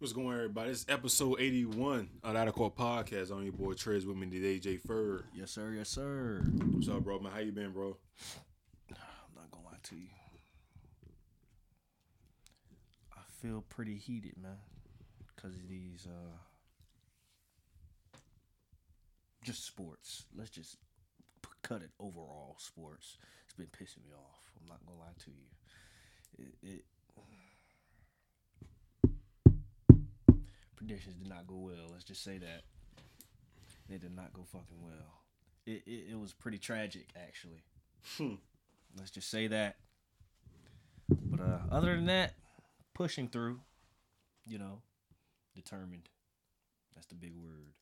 What's going on, everybody? This is episode 81 of the Court Podcast. On your boy Trez with me today, Jay Ferd. Yes, sir. Yes, sir. What's up, bro? Man, how you been, bro? I'm not gonna lie to you. I feel pretty heated, man, because of these uh just sports. Let's just p- cut it overall sports. It's been pissing me off. I'm not gonna lie to you. It, it predictions did not go well. Let's just say that they did not go fucking well. It it, it was pretty tragic, actually. Hmm. Let's just say that. But uh, other than that, pushing through, you know, determined. That's the big word.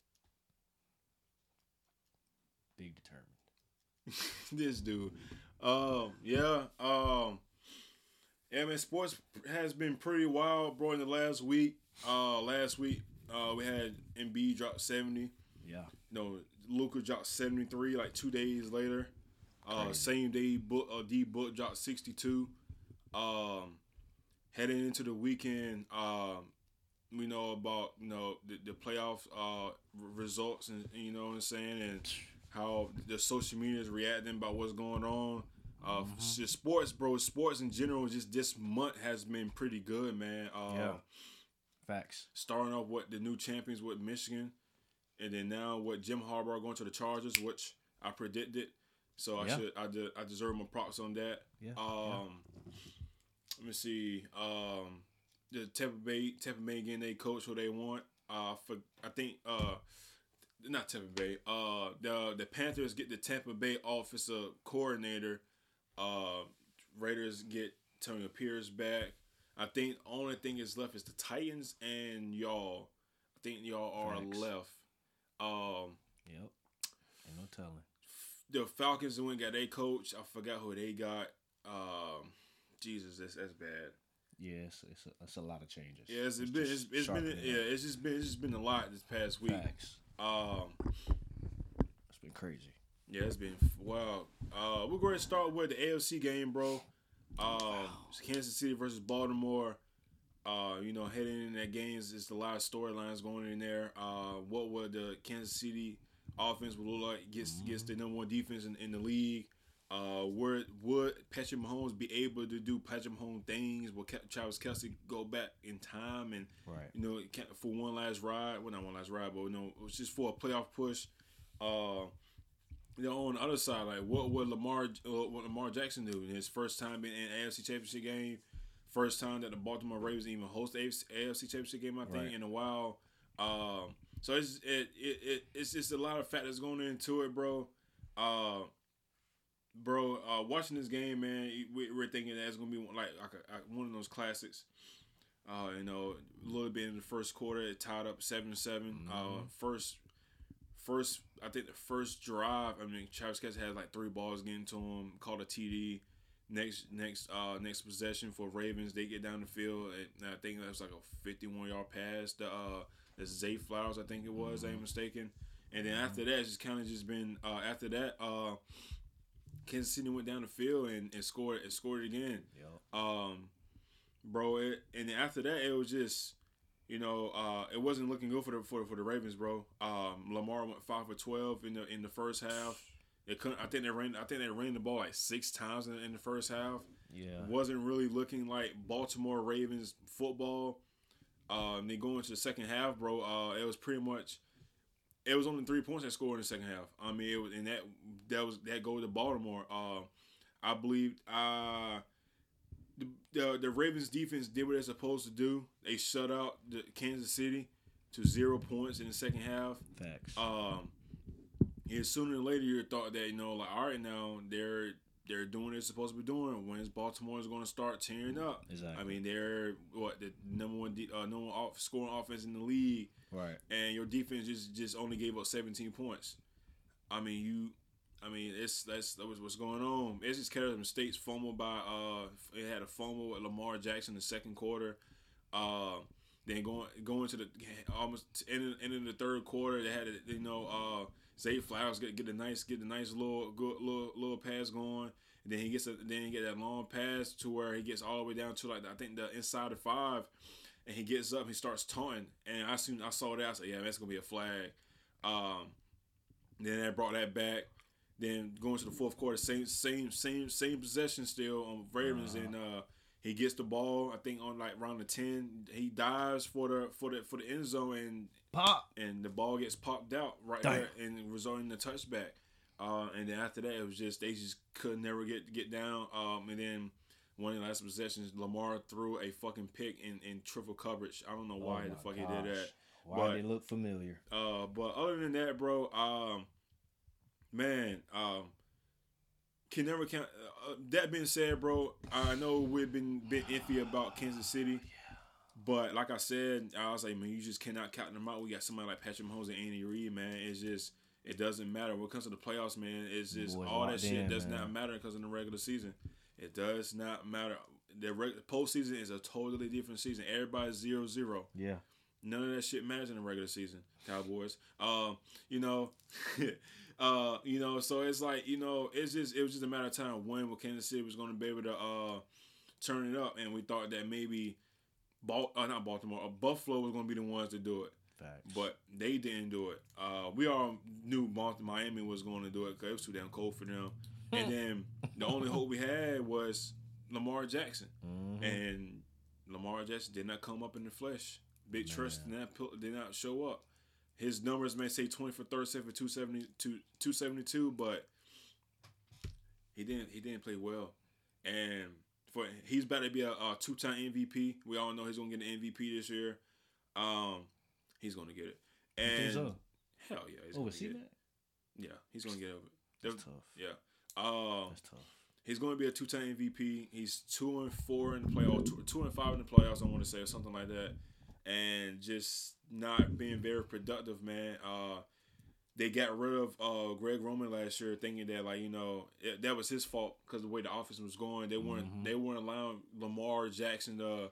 Big determined. this dude. Um, yeah. Um, yeah, man. Sports has been pretty wild, bro. In the last week, uh, last week, uh, we had Embiid drop seventy. Yeah. You know, Luka dropped seventy three. Like two days later, uh, same day, book uh, D book dropped sixty two. Um, heading into the weekend, um, we know about you know the, the playoff uh results and you know what I'm saying and how the social media is reacting about what's going on. Uh, Mm-hmm. sports, bro. Sports in general, just this month has been pretty good, man. Uh, Yeah. Facts. Starting off with the new champions with Michigan, and then now with Jim Harbaugh going to the Chargers, which I predicted. So I Yeah. should I, de- I deserve my props on that. Yeah. Um, let me see. Um, the Tampa Bay Tampa Bay getting their coach who they want. Uh, for I think uh, not Tampa Bay. Uh, the the Panthers get the Tampa Bay offensive coordinator. Uh, Raiders get Tony Pierce back. I think only thing is left is the Titans and y'all. I think y'all are Facts. left. Um, Yep. Ain't no telling. the Falcons went and got their coach. I forgot who they got. Um, Jesus, that's that's bad. Yeah, it's, it's, a, it's a lot of changes. Yeah, it's, Let's been it's, it's been it yeah, it's just been it's just been a lot this past week. Facts. Um, It's been crazy. yeah, it's been wow. Uh, we're going to start with the AFC game, bro. Um, Kansas City versus Baltimore. Uh, you know, heading in that game is a lot of storylines going in there. Uh, what would the Kansas City offense would look like against against the number one defense in, in the league? Uh, would would Patrick Mahomes be able to do Patrick Mahomes things? Will Travis Kelce go back in time and Right. you know, for one last ride. Well, not one last ride, but you know, it was just for a playoff push. Uh, you know, on the other side, like what would Lamar, uh, what Lamar Jackson do in his first time in an AFC Championship game? First time that the Baltimore Ravens even host AFC, AFC Championship game, I think, Right. in a while. Um, so it's it, it it it's just a lot of factors going into it, bro. Uh, bro, uh, watching this game, man, we, we're thinking that it's gonna be like like one of those classics. Uh, you know, a little bit in the first quarter, it tied up seven seven. Uh, first, first, I think the first drive. I mean, Travis Kelce had like three balls getting to him, called a TD. Next, next, uh, next possession for Ravens, they get down the field, and I think that was like a fifty-one yard pass. The uh, the Zay Flowers, I think it was, I ain't mistaken. And then after that, it's just kind of just been uh, after that. Uh, Kansas City went down the field and, and scored and scored again Yep. um, bro. It, and then after that, it was just, you know, uh, it wasn't looking good for the for, for the Ravens, bro. Um, Lamar went five for twelve in the in the first half. They couldn't. I think they ran. I think they ran the ball like six times in, in the first half. Yeah. Wasn't really looking like Baltimore Ravens football. Um, they go into the second half, bro. Uh, it was pretty much. It was only three points that scored in the second half. I mean, it was, and that that was that go to Baltimore. Uh, I believe. Uh, the, the the Ravens defense did what they're supposed to do. They shut out the Kansas City to zero points in the second half. Facts. Um, and sooner or later, you thought that you know, like, all right, now they're they're doing what they're supposed to be doing. When's Baltimore is going to start tearing up? exactly. I mean, they're what the number one de- uh, number one off- scoring offense in the league, right. and your defense just just only gave up 17 points. I mean, you. I mean, it's that's that was what's going on. It's just carried State's Fumble by uh, it had a fumble with Lamar Jackson in the second quarter. Uh, then going going to the almost ending in the third quarter, they had a, you know uh, Zay Flowers get get a nice get a nice little good little little pass going. And then he gets a, then he get that long pass to where he gets all the way down to like I think the inside of five, and he gets up, he starts taunting, and I soon I saw that. I said, "Yeah, that's gonna be a flag." Um, then I brought that back. Then going to the fourth quarter, same same same same possession still on Ravens, Uh-huh. and uh, he gets the ball. I think on like round the ten, he dives for the for the for the end zone, and Pop. and the ball gets popped out right Damn. there and resulting in the touchback. Uh, and then after that, it was just they just could never get get down. Um, and then one of the last possessions, Lamar threw a fucking pick in, in triple coverage. I don't know why Oh the fuck he did that. Why But- they look familiar? Uh, but other than that, bro, um, man, um, can never count. Uh, that being said, bro, I know we've been been iffy about Kansas City, but like I said, I was like, man, you just cannot count them out. We got somebody like Patrick Mahomes and Andy Reid, man. It's just it doesn't matter when it comes to the playoffs, man. It's just Boys all that shit in, does man. not matter because in the regular season, it does not matter. The reg- postseason is a totally different season. Everybody's zero zero. Yeah. None of that shit matters in the regular season, Cowboys. Um, you know, uh, you know, so it's like, you know, it's just it was just a matter of time when when Kansas City was gonna be able to uh turn it up and we thought that maybe Bal- uh, not Baltimore, uh, Buffalo was gonna be the ones to do it. Facts. But they didn't do it. Uh, we all knew Baltimore, Miami was going to do it because it was too damn cold for them. And then the only hope we had was Lamar Jackson, Mhm. and Lamar Jackson did not come up in the flesh. Big Truss did not did not show up. His numbers may say twenty for thirty seven for 272, 272, but he didn't he didn't play well. And for he's about to be a, a two time MVP. We all know he's gonna get an MVP this year. Um, he's gonna get it. And so? hell yeah, he's Oh, gonna get it. that? Yeah, he's gonna get it. That's tough. Yeah. Um, That's tough. he's going to be a two-time MVP. He's two and four in the playoffs, two, two and five in the playoffs. I want to say or something like that, and just not being very productive, man. Uh, they got rid of uh, Greg Roman last year, thinking that like you know it, that was his fault because the way the offense was going, they weren't Mhm. they weren't allowing Lamar Jackson to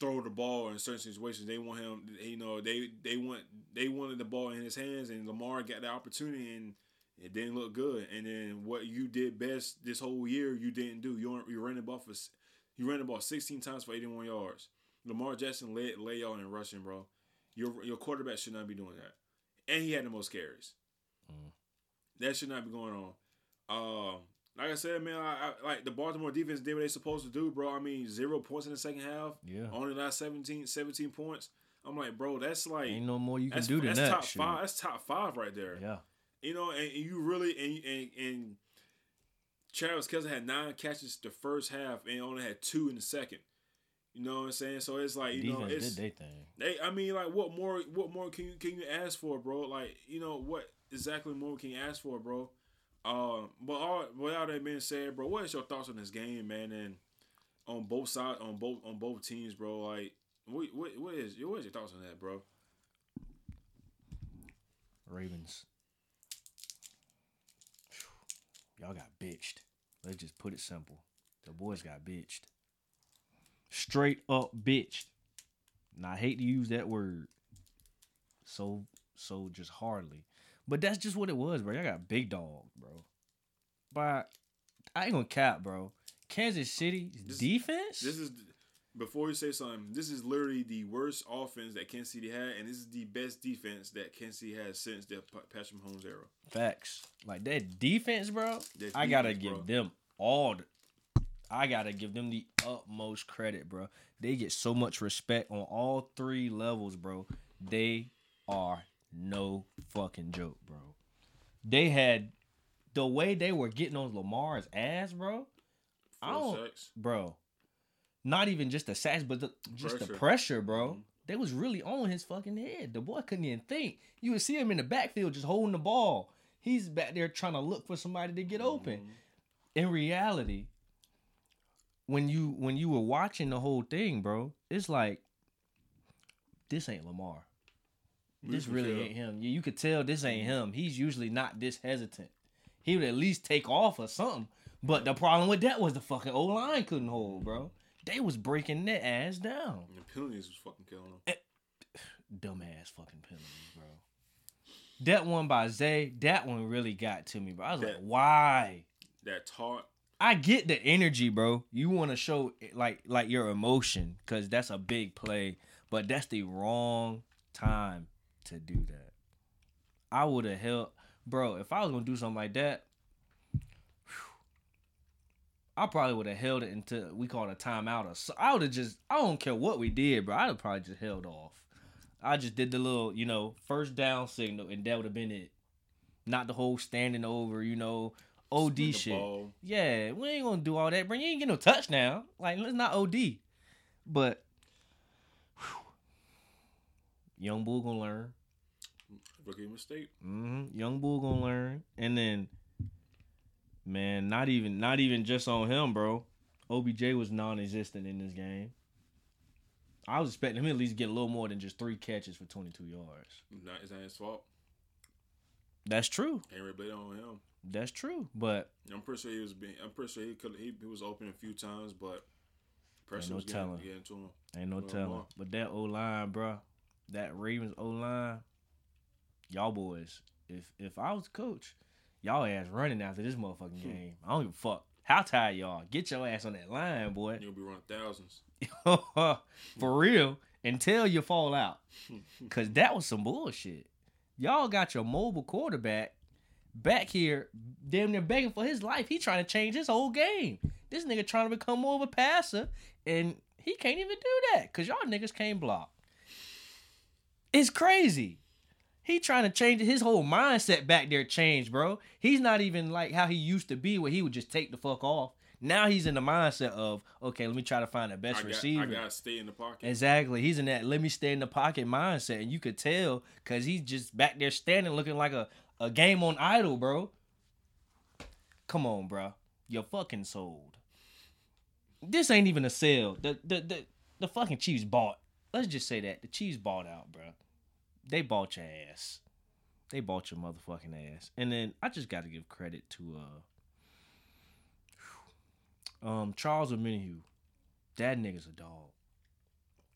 throw the ball in certain situations. They want him, you know, they they want they wanted the ball in his hands, and Lamar got the opportunity, and it didn't look good. And then what you did best this whole year, you didn't do. You you ran the ball for you ran the ball 16 times for 81 yards. Lamar Jackson led lay y'all in rushing, bro. Your your quarterback should not be doing that, and he had the most carries. Mm. That should not be going on. Um, like I said, man, I, I like the Baltimore defense did what they supposed to do, bro. I mean, zero points in the second half. Yeah. Only last 17, 17 points. I'm like, bro, that's like Ain't no more you can do than that's that. top shit. five. That's top five right there. Yeah. You know, and, and you really and and and Travis Kelce had nine catches the first half and only had two in the second. You know what I'm saying? So it's like you know, Defense it's did they thing. they. I mean, like, what more? What more can you can you ask for, bro? Like, you know, what exactly more can you ask for, bro? Uh, but all without that being said, bro, what is your thoughts on this game, man? And on both sides, on both on both teams, bro. Like, what what what is what is your thoughts on that, bro? Ravens. Y'all got bitched. Let's just put it simple. The boys got bitched. Straight up bitched. And I hate to use that word. So so just hardly. But that's just what it was, bro. Y'all got big dog, bro. But I ain't gonna cap, bro. Kansas City defense? This is before you say something. This is literally the worst offense that Kansas City had, and this is the best defense that Kansas City has since the Patrick Mahomes era. Facts. Like that defense, bro. That I gotta defense, give bro. them all. The, I gotta give them the utmost credit, bro. They get so much respect on all three levels, bro. They are no fucking joke, bro. They had the way they were getting on Lamar's ass, bro. I don't, sacks. bro. Not even just the sacks, but the, just the Pressure. pressure, bro. Mhm. They was really on his fucking head. The boy couldn't even think. You would see him in the backfield just holding the ball. He's back there trying to look for somebody to get open. Mhm. In reality, when you when you were watching the whole thing, bro, it's like this ain't Lamar. This really tell. ain't him. You, you could tell this ain't him. He's usually not this hesitant. He would at least take off or something. But the problem with that was the fucking O line couldn't hold, bro. They was breaking their ass down. And the penalties was fucking killing them. Eh, dumbass fucking penalties, bro. That one by Zay, that one really got to me, bro. I was like, why? That taught. I get the energy, bro. You want to show like like your emotion because that's a big play, but that's the wrong time to do that. I would have held, bro. If I was gonna do something like that, I probably would have held it until we called a timeout. Or so I would have just. I don't care what we did, bro. I'd have probably just held off. I just did the little, you know, first down signal, and that would have been it. Not the whole standing over, you know, OD shit. Yeah, we ain't gonna do all that. Bro, you ain't get no touchdown. Like, let's not OD. But whew, young bull gonna learn. Rookie mistake. hmm Young bull gonna learn, and then, man, not even not even just on him, bro. OBJ was non-existent in this game. I was expecting him at least get a little more than just three catches for 22 yards. Not his fault. That's true. Can't really on him. That's true. But I'm pretty sure he was being. I'm pretty sure he could. He, he was open a few times, but pressure no was getting, telling. getting to him. Ain't no telling. But that O line, bro, that Ravens O line, y'all boys. If if I was coach, y'all ass running after this motherfucking Hmm. game. I don't give a fuck. How tired y'all? Get your ass on that line, boy. You'll be running thousands. For real. Until you fall out. Cause that was some bullshit. Y'all got your mobile quarterback back here, damn near begging for his life. He trying to change his whole game. This nigga trying to become more of a passer, and he can't even do that. Cause y'all niggas can't block. It's crazy. He trying to change his whole mindset back there Change, bro. He's not even like how he used to be where he would just take the fuck off. Now he's in the mindset of, okay, let me try to find the best I got, receiver. I gotta stay in the pocket. Exactly. He's in that let me stay in the pocket mindset. And you could tell because he's just back there standing looking like a, a game on idle, bro. Come on, bro. You're fucking sold. This ain't even a sale. The the the, the fucking Chiefs bought. Let's just say that. The Chiefs bought out, bro. They bought your ass. They bought your motherfucking ass. And then I just gotta give credit to uh um Charles Omenihu. That nigga's a dog.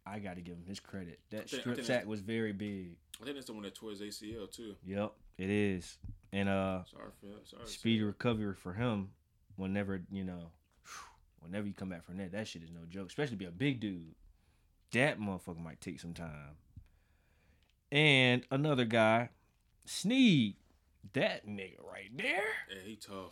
I got to give him his credit. That think- strip sack was very big. I think that's the one that tore his ACL too. Yep, it is. And uh, Sorry for. Sorry. speedy recovery for him. Whenever you know, whenever you come back from that, that shit is no joke. Especially be a big dude. That motherfucker might take some time. And another guy, Sneed. That nigga right there, Yeah, he tough.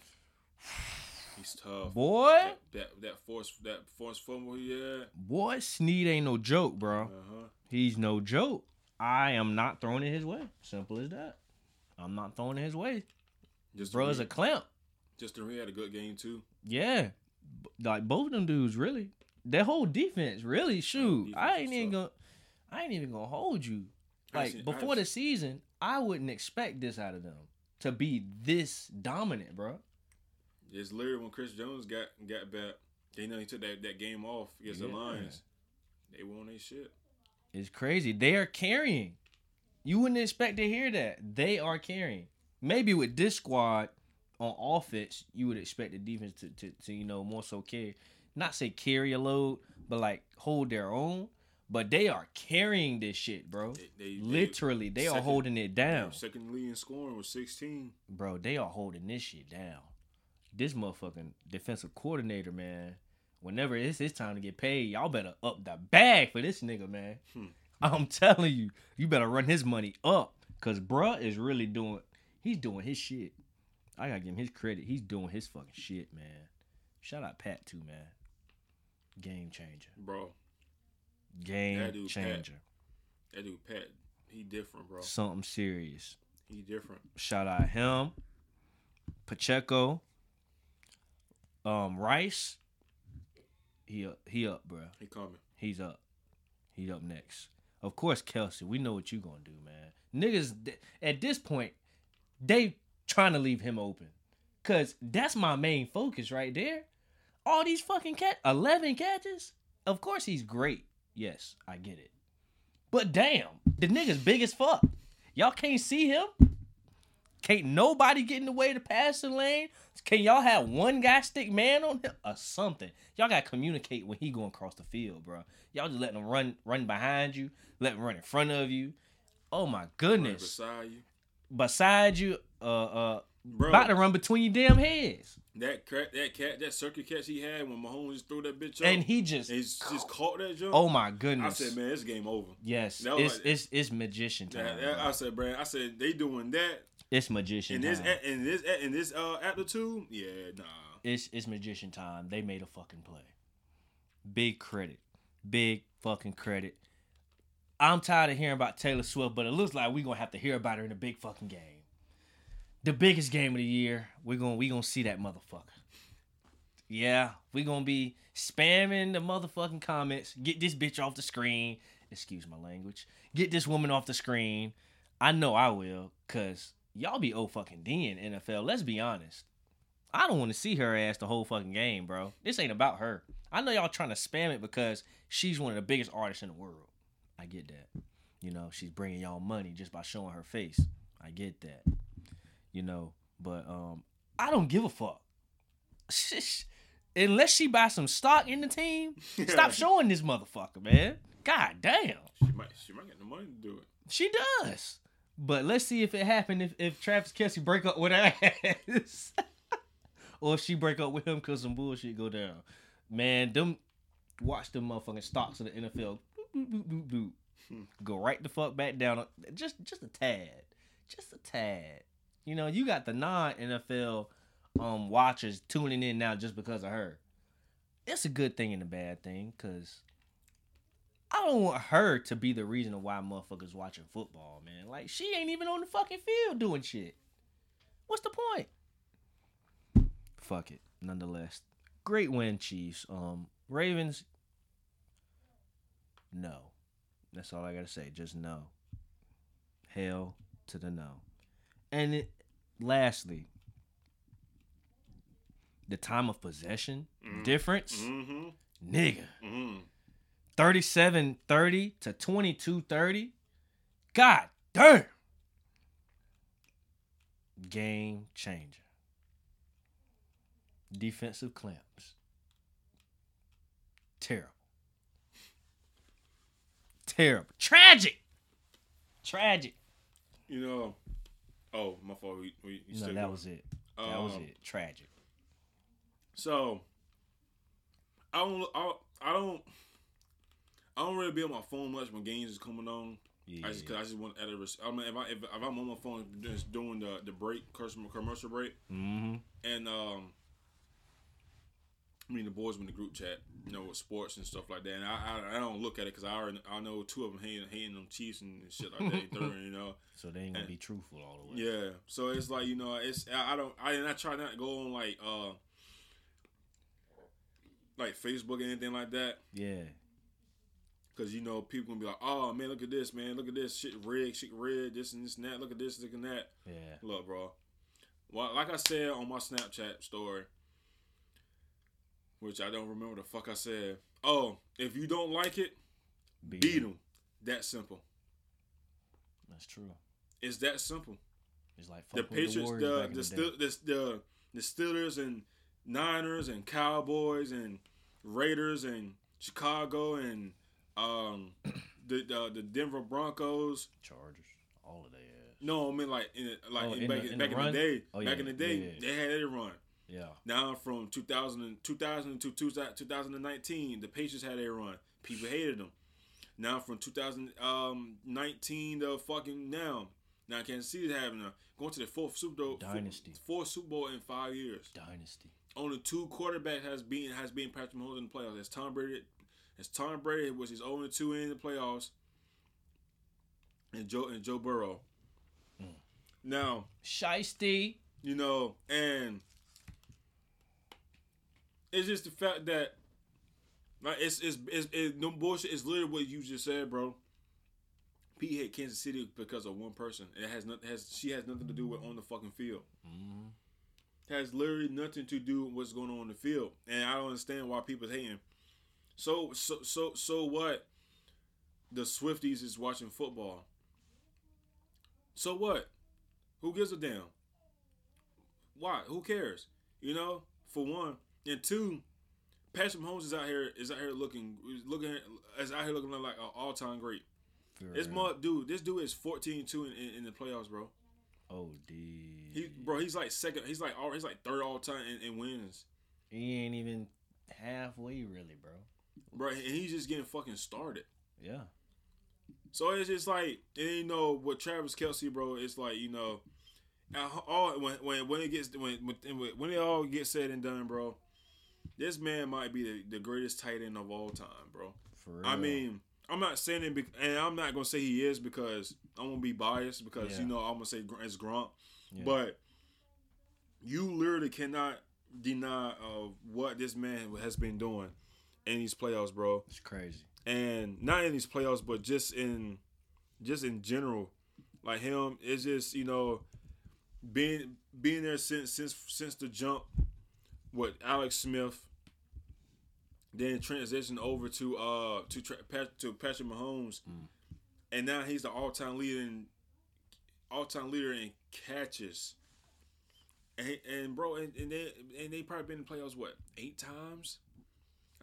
He's tough. boy. That, that that force that force fumble had. Boy, Sneed ain't no joke, bro. Uh huh. He's no joke. I am not throwing it his way. Simple as that. I'm not throwing his way. Just Bro is a clamp. just he had a good game too. Yeah. Like both of them dudes really. Their whole defense, really, shoot. defense I ain't even gonna I ain't even gonna hold you. Like seen- before the season, I wouldn't expect this out of them. To be this dominant, bro. It's literally when Chris Jones got got back. They know he took that, that game off against the Lions. They won their shit. It's crazy. They are carrying. You wouldn't expect to hear that. They are carrying. Maybe with this squad on offense, you would expect the defense to, to, to you know, more so carry. Not say carry a load, but like hold their own. But they are carrying this shit, bro. They, they Literally, they are second- holding it down. second lead in scoring was sixteen. Bro, they are holding this shit down. This motherfucking defensive coordinator, man. Whenever it's his time to get paid, y'all better up the bag for this nigga, man. Hmm. I'm telling you, you better run his money up. Cause bruh is really doing he's doing his shit. I gotta give him his credit. He's doing his fucking shit, man. Shout out Pat too, man. Game changer. Bro, Game That dude, Pat. changer. that dude Pat, he different, bro. Something serious. He different. Shout out him, Pacheco, um, Rice. He up, he up, bro. He coming. He's up. He's up next. Of course, Kelce. We know what you gonna do, man. Niggas at this point, they trying to leave him open, cause that's my main focus right there. All these fucking cat, eleven catches. Of course, he's great. Yes, I get it. But damn, the nigga's big as fuck. Y'all can't see him. Can't nobody get in the way of the passing lane. Can y'all have one guy stick man on him or something? Y'all gotta communicate when he going across the field, bro. Y'all just letting him run run behind you, let him run in front of you. Oh my goodness. beside you. Beside you, uh uh Bro. about to run between your damn heads. That crack, that cat, that circuit catch he had when Mahomes just threw that bitch up, And he just and he's just caught that jump. Oh my goodness! I said, man, it's game over. yes. that It's, like- it's it's magician time. Yeah, bro. I said, Brad, I said they doing that it's magician in time. this in this in this uh aptitude. Yeah, nah. it's it's magician time. They made a fucking play. Big credit. Big fucking credit. I'm tired of hearing about Taylor Swift, but it looks like we're gonna have to hear about her in a big fucking game. The biggest game of the year. We're gonna we gonna see that motherfucker. Yeah, we're gonna be spamming the motherfucking comments. Get this bitch off the screen. Excuse my language. Get this woman off the screen. I know I will, cause y'all be oh fucking D in NFL. Let's be honest. I don't want to see her ass the whole fucking game, bro. This ain't about her. I know y'all trying to spam it because she's one of the biggest artists in the world. I get that. You know, she's bringing y'all money just by showing her face. I get that. You know, but um, I don't give a fuck. Unless she buy some stock in the team, stop showing this motherfucker, man. God damn. She might she might get the money to do it. She does. But let's see if it happened if, if Travis Kelce break up with her ass. or if she break up with him because some bullshit go down. Man, them watch them motherfucking stocks of the NFL. Go right the fuck back down. Just just a tad. Just a tad. You know, you got the non NFL um watchers tuning in now just because of her. It's a good thing and a bad thing, cause I don't want her to be the reason why motherfuckers watching football, man. Like she ain't even on the fucking field doing shit. What's the point? Fuck it. Nonetheless, great win, Chiefs. Um, Ravens. No, that's all I gotta say. Just no. Hell to the no. And it, lastly, the time of possession difference, Mm-hmm. nigga. Mm-hmm. 37 30 to 22 30. God damn. Game changer. Defensive clamps. Terrible. Terrible. Tragic. Tragic. You know. Oh, my fault. We, we, No, that going. was it. That was Um, it. Tragic. So, I don't, I, I don't, I don't really be on my phone much when games is coming on. Yeah. I just, cause I just want to edit. I mean, if I if, if I'm on my phone just doing the the break commercial commercial break, mm-hmm. and um, I mean the boys in the group chat, you know, with sports and stuff like that. And I I, I don't look at it because I already I know two of them hating hating them Chiefs and shit like that. third, you know. So they ain't gonna And- be truthful all the way. Yeah, so it's like you know, it's I, I don't I and I try not to go on like uh like Facebook or anything like that Yeah. Because you know people gonna be like, oh man, look at this, man, look at this shit red, shit red, this and this and that, look at this, look at that. Yeah. Look, bro. Well, like I said on my Snapchat story, which I don't remember the fuck I said. Oh, if you don't like it, Beat beat 'em. them. That simple. That's true. It's that simple. It's like the Patriots, the the, the. The the the Steelers and Niners and Cowboys and Raiders and Chicago and um the the, the Denver Broncos. Chargers, all of that. ass. No, I mean like in like Oh, in in back, the- in back the in the day. Oh, back yeah, in the day, yeah, yeah. they had their run. Yeah, Now from 2000 2000 to 2019, the Patriots had their run. People hated them. Now from 2019 to fucking now, now Kansas City's having a going to the fourth Super Bowl, Dynasty. fourth Super Bowl in five years. dynasty. Only two quarterbacks has been has been Patrick Mahomes in the playoffs. That's Tom Brady. It's Tom Brady, which is 0 2 in the playoffs, and Joe and Joe Burrow. Mm. Now Shiesty. you know, and it's just the fact that like it's it's it's, it's no bullshit. It's literally what you just said, bro. Pete hit Kansas City because of one person. It has nothing has she has nothing to do with on the fucking field. Mm-hmm. Has literally nothing to do with what's going on in the field, and I don't understand why people's hating. So so so so what? The Swifties is watching football. So what? Who gives a damn? Why? Who cares? You know, for one, and two, Patrick Mahomes is out here is out here looking looking is out here looking like an all time great. This mud dude, this dude is 14-2 in, in, in the playoffs, bro. Oh, dude. He, bro, he's like second. He's like all. He's like third all time in, in wins, He ain't even halfway, really, bro. Bro. And he's just getting fucking started. Yeah. So it's just like, and you know, with Travis Kelce, bro, it's like you know, all when when when it gets when when when it all gets said and done, bro, this man might be the, the greatest tight end of all time, bro. For real. I mean, I'm not saying it, bec- and I'm not gonna say he is because I'm gonna be biased because Yeah. you know I'm gonna say it's Gronk, Yeah. but you literally cannot deny of what this man has been doing in these playoffs, bro it's crazy. and not in these playoffs, but just in just in general, like him is just you know being being there since since since the jump with Alex Smith, then transition over to uh to to Patrick Mahomes, Mm. and now he's the all time leader in all time leader in catches. And, and bro, and, and they and they probably been in the playoffs what eight times.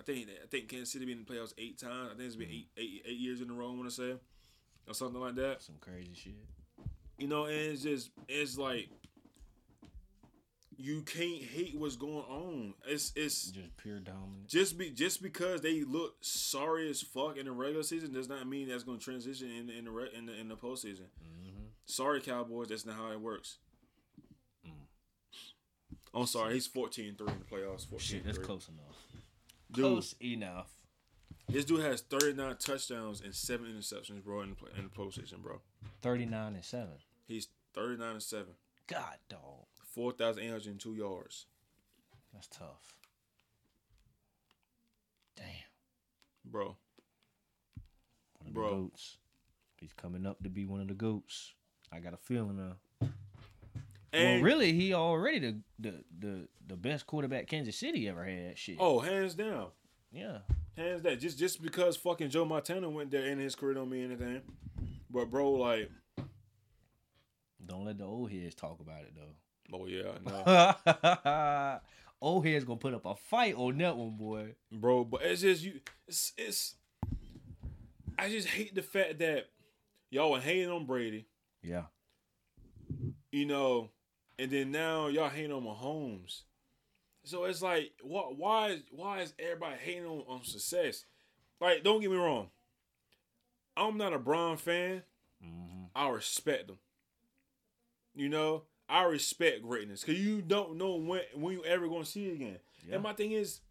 I think I think Kansas City been in the playoffs eight times. I think it's been eight, eight, eight years in a row. I want to say, or something like that. Some crazy shit. You know, and it's just it's like you can't hate what's going on. It's it's Just pure dominance. just be just because they look sorry as fuck in the regular season does not mean that's going to transition in in the re- in the, in the postseason. Mm-hmm. Sorry, Cowboys. That's not how it works. Mm. I'm sorry. He's 14 3 in the playoffs. 14 Shit, that's close enough. Dude, Close enough. This dude has 39 touchdowns and seven interceptions, bro, in the, play, in the postseason, bro. 39 and 7. He's 39 and 7, God, dog. 4,802 yards. That's tough. Damn. Bro, One of Bro. the goats. He's coming up to be one of the goats. I got a feeling now. And well, really, he already the, the the the best quarterback Kansas City ever had. Shit. oh, hands down, yeah. hands down. Just just because fucking Joe Montana went there in his career don't mean anything. But bro, like, Don't let the old heads talk about it though. oh yeah, no, old heads gonna put up a fight on that one, boy. bro. But it's just you. It's it's. I just hate the fact that y'all were hating on Brady. Yeah. you know, and then now y'all hating on Mahomes. So it's like, what? Why? is Why is everybody hating on, on success? Like, don't get me wrong. I'm not a Braun fan. Mm-hmm. I respect them. You know, I respect greatness because you don't know when when you ever gonna see it again. Yeah. And my thing is,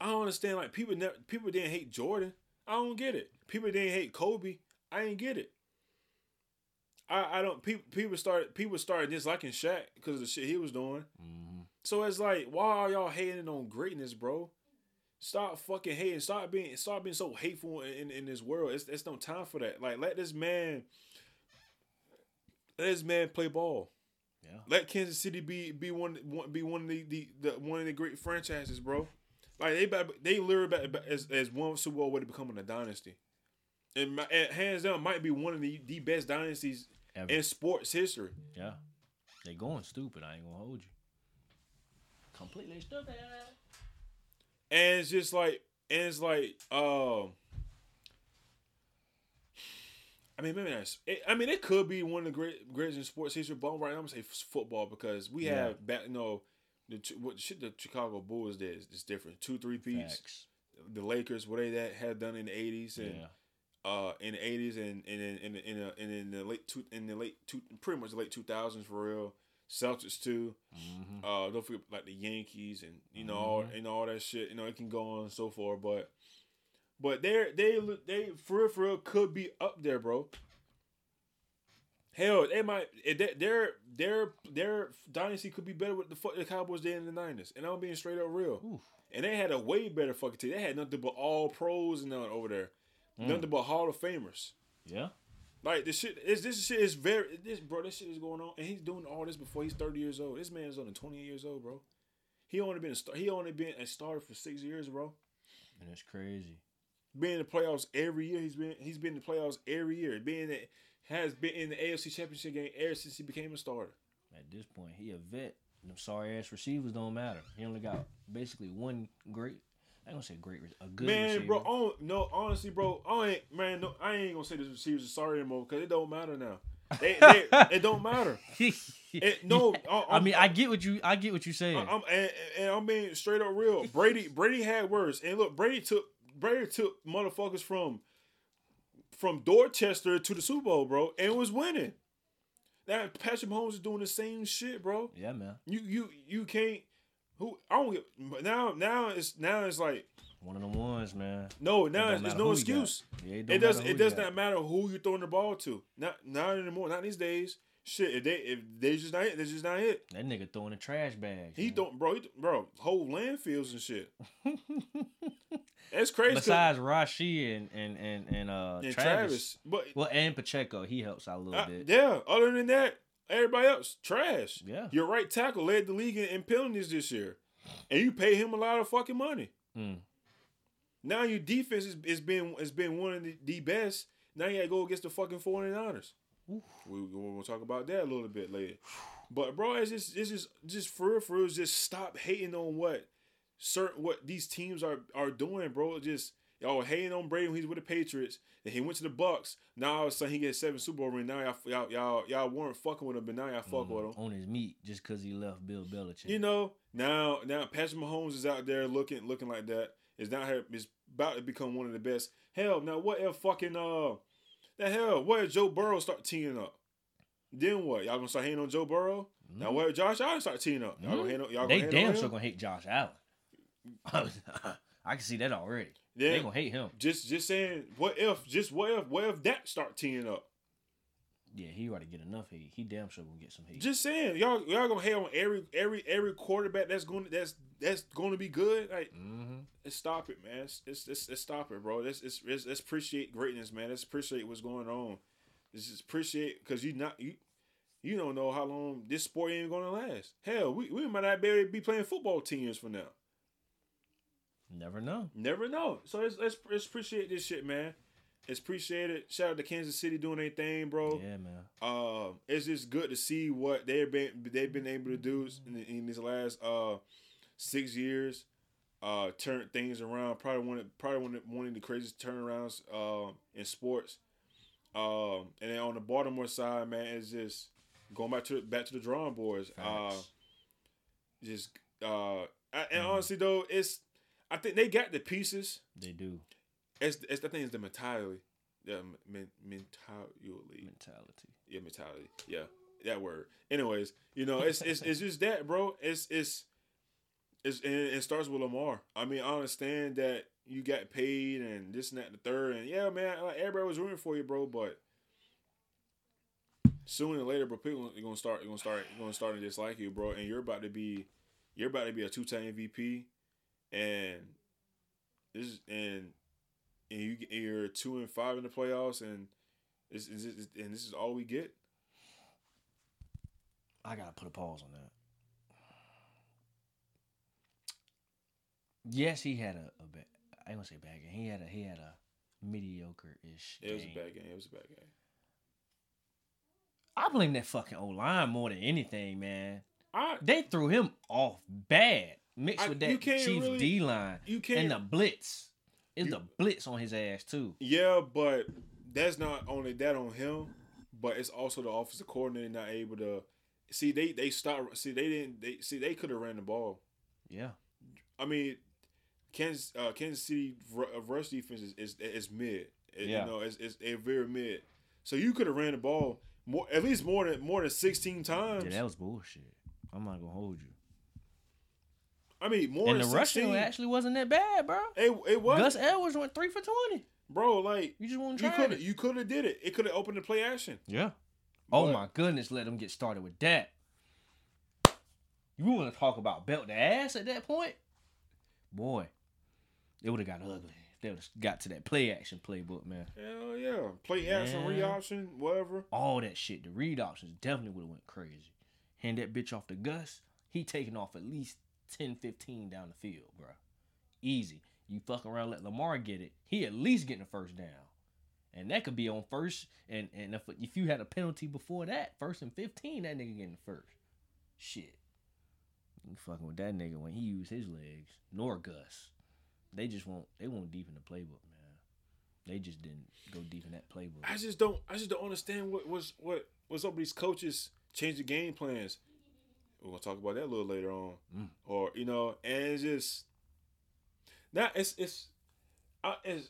I don't understand. Like people, never, people didn't hate Jordan. I don't get it. People didn't hate Kobe. I ain't get it. I, I don't. People people started people started disliking Shaq because of the shit he was doing. Mm-hmm. So it's like, why are y'all hating on greatness, bro? Stop fucking hating. Stop being stop being so hateful in, in this world. It's it's no time for that. Like let this man let this man play ball. Yeah. Let Kansas City be be one, be one of the, the, the one of the great franchises, bro. Like they about- they literally about, as as one Super Bowl away to becoming a dynasty, and, my, and hands down might be one of the, the best dynasties Ever. in sports history. Yeah. They going stupid. I ain't gonna hold you. Completely stupid. And it's just like, and it's like, um, I mean, maybe that's. It, I mean, it could be one of the great greatest in sports history, but right now I'm gonna say football because we Yeah. have back. You know, the what shit the Chicago Bulls did is, is different. Two, three peats. Facts. The Lakers, what they that had done in the '80s and Yeah. Uh in the '80s and and in in in, in the late two in the late two pretty much the late 2000s for real. Celtics too. Mm-hmm. Uh, don't forget like the Yankees and you know all Mhm. and all that shit. You know it can go on and so forth, but but they're they they for real, for real could be up there, bro. Hell, they might they- their their their dynasty could be better with the fuck the Cowboys did in the nineties, and I'm being straight up real. Oof. And they had a way better fucking team. They had nothing but all pros and none over there, Mm. nothing but Hall of Famers. Yeah. Like this shit is this shit is very this bro. This shit is going on, and he's doing all this before he's thirty years old. This man's only 20 years old, bro. He only been a star, he only been a starter for six years, bro. And it's crazy. Been in the playoffs every year. He's been he's been in the playoffs every year. Being that has been in the AFC Championship game ever since he became a starter. At this point, he a vet. Them sorry ass receivers don't matter. He only got basically one great. I ain't gonna say great. A good man, receiver. bro, oh, no, honestly, bro, I ain't man, no, I ain't gonna say the receivers are sorry anymore because it don't matter now. They, they, it don't matter. It, no, I, I mean, I get what you, I get what you're saying. I'm and, and I'm being straight up real. Brady, Brady had worse, and look, Brady took Brady took motherfuckers from from Dorchester to the Super Bowl, bro, and was winning. Now Patrick Mahomes is doing the same shit, bro. yeah, man. You you you can't. Who I don't get but now now it's now it's like One of them ones, man. no now don't it's, no who you got. excuse. Yeah, It don't does it does not matter who you're throwing the ball to. Not not anymore. Not these days. Shit, if they if they just not it, they just not it. That nigga throwing the trash bag. He man. don't, bro. He, bro, whole landfills and shit. That's crazy. Besides Rashee and and and and uh and Travis. Travis, but Well, and Pacheco, he helps out a little uh, bit. yeah. Other than that, everybody else trash. Yeah. Your right tackle led the league in, in penalties this year, and you pay him a lot of fucking money. Mm. Now your defense is, is been has been one of the, the best. Now you gotta go against the fucking 49ers. Oof. We we'll talk about that a little bit later. But bro, it's just it's just just for real, for real, just stop hating on what certain what these teams are are doing, bro. Just y'all hating on Brady when he's with the Patriots. and he went to the Bucs. Now all of a sudden he gets seven Super Bowl ring. Now y'all y'all y'all, y'all weren't fucking with him, but now y'all fuck with him. on his meat just because he left Bill Belichick. You know, now now Patrick Mahomes is out there looking looking like that. Is now here is about to become one of the best. Hell, now what if fucking uh the hell, what if Joe Burrow start teeing up? Then what? Y'all gonna start hating on Joe Burrow? Now what if Josh Allen start teeing up? Y'all gonna hate on y'all Mm-hmm. they gonna hate damn sure gonna hate Josh Allen. I can see that already. Yeah. They gonna hate him. Just just saying, what if just what if what if that start teeing up? Yeah, he already get enough hate. He damn sure gonna get some hate. Just saying, y'all y'all gonna hate on every every every quarterback that's going to that's that's going to be good. Like, mm-hmm. let's stop it, man. It's it's, let's, let's stop it, bro. Let's, let's appreciate greatness, man. Let's appreciate what's going on. Let's just appreciate because you not you you don't know how long this sport ain't gonna last. Hell, we, we might not be able to be playing football ten years from now. Never know. Never know. So let's let's, let's appreciate this shit, man. It's appreciated. Shout out to Kansas City doing their thing, bro. Yeah, man. Uh, it's just good to see what they've been they've been able to do in, in these last uh six years. Uh, turn things around. Probably one of, probably one of, one of the craziest turnarounds uh, in sports. Um, and then on the Baltimore side, man, it's just going back to back to the drawing boards. Uh, just uh, I- and honestly though, it's I think they got the pieces. They do It's, it's I think it's the mentality, yeah, men, mentality, mentality. yeah, mentality, yeah, that word. Anyways, you know, it's it's it's just that, bro. It's it's it's and it starts with Lamar. I mean, I understand that you got paid and this and that and the third, and yeah, man, like, everybody was rooting for you, bro. But sooner or later, bro, people are gonna start, gonna start, gonna start to dislike you, bro. And you're about to be, you're about to be a two time MVP, and this is- and and you you're two and five in the playoffs, and this is and this is all we get. I gotta put a pause on that. Yes, he had a, a bad. I ain't gonna say bad game. He had a he had a mediocre ish. It was a bad game. It was a bad game. I blame that fucking O line more than anything, man. I They threw him off bad, mixed I- with that Chiefs really- D line you can't. and the blitz. It's You- the blitz on his ass too. Yeah, but that's not only that on him, but it's also the offensive coordinator not able to see. They they stop. See they didn't. They see they could have ran the ball. Yeah, I mean, Kansas uh, Kansas City uh, rush defense is is, is mid. It- Yeah. You know, it's, it's a very mid. So you could have ran the ball more, at least more than more than sixteen times. yeah, that was bullshit. I'm not gonna hold you. I mean, more and the than rushing 16. actually wasn't that bad, bro. It it was, Gus Edwards went three for twenty. bro. Like You just want you to could try it. you could have did it. It could have opened the play action. Yeah. Oh But- my goodness, let them get started with that. You want to talk about belt the ass at that point? Boy, it would have got ugly. if They would have got to that play action playbook, man. Hell yeah, play action, re Yeah. option, whatever. All that shit, the read options definitely would have went crazy. Hand that bitch off to Gus, he taking off at least 10, 15 down the field, bro. Easy. You fuck around, let Lamar get it. He at least getting the first down. And that could be on first. And and if if you had a penalty before that, first and 15, that nigga getting the first. Shit. You fucking with that nigga when he used his legs. Nor Gus. They just won't they won't deep in the playbook, man. They just didn't go deep in that playbook. I just don't. I just don't understand what was what what's up with these coaches change the game plans? We're gonna talk about that a little later on, Mm. or you know, and it's just now it's it's I, it's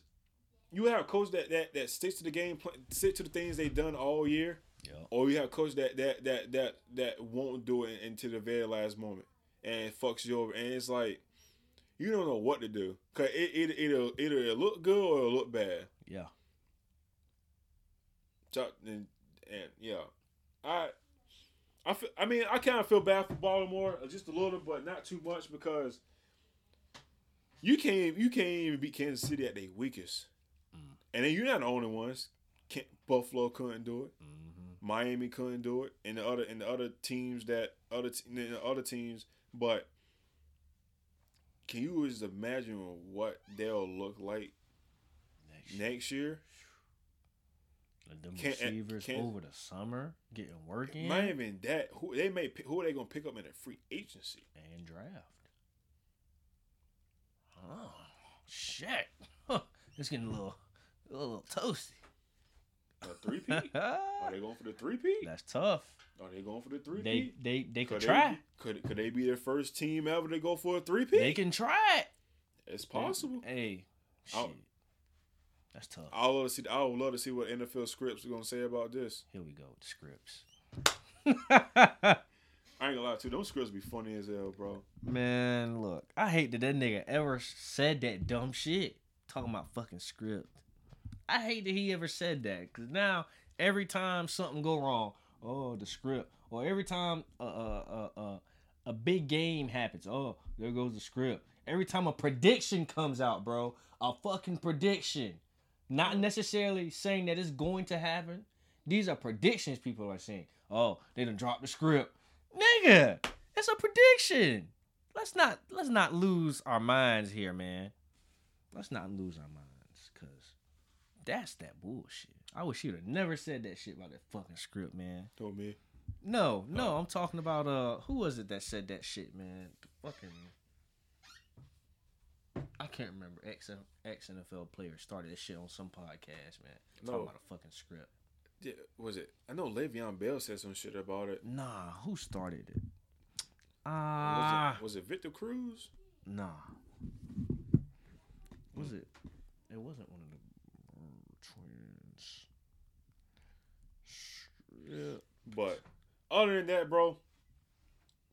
you have a coach that that that sticks to the game plan, stick to the things they've done all year, Yeah. or you have a coach that that that that that won't do it until the very last moment and fucks you over, and it's like you don't know what to do because it it it'll either it'll look good or it'll look bad. Yeah. So, and, and yeah, I, I, feel, I mean, I kind of feel bad for Baltimore uh, just a little, but not too much because you can't you can't even beat Kansas City at their weakest, Mm. and then you're not the only ones. Can't, Buffalo couldn't do it. Mm-hmm. Miami couldn't do it, and the other and the other teams that other te- the other teams, but can you just imagine what they'll look like Next, next year? Let them Can't- receivers can't- over the summer getting work in Not even that. Who they may who are they gonna pick up in a free agency? and draft. Oh shit! Huh. It's getting a little, a little toasty. A three peat? Are they going for the three peat? That's tough. Are they going for the three They they they could Could try. They, could could they be the first team ever to go for a three peat? They can try it. It's possible. Hey, shit. That's tough. I would love to see. I would love to see what NFL scripts are gonna say about this. Here we go with the scripts. I ain't gonna lie to you. Those scripts be funny as hell, bro. Man, look, I hate that that nigga ever said that dumb shit. Talking about fucking script. I hate that he ever said that because now every time something go wrong, oh the script, or every time a a a, a, a big game happens, oh there goes the script. Every time a prediction comes out, bro, a fucking prediction, not necessarily saying that it's going to happen. These are predictions people are saying. Oh, they done dropped the script, nigga. It's a prediction. Let's not let's not lose our minds here, man. Let's not lose our minds, cause that's that bullshit. I wish you'd have never said that shit about that fucking script, man. Told me. No, no, I'm talking about uh, who was it that said that shit, man? The fucking, I can't remember. Ex ex NFL player started this shit on some podcast, man. No. Talking about a fucking script. Yeah, was it? I know Le'Veon Bell said some shit about it. Nah, who started it? was, Ah, it was it Victor Cruz? nah. Was it? It wasn't one of the uh, twins. Yeah. But other than that, bro,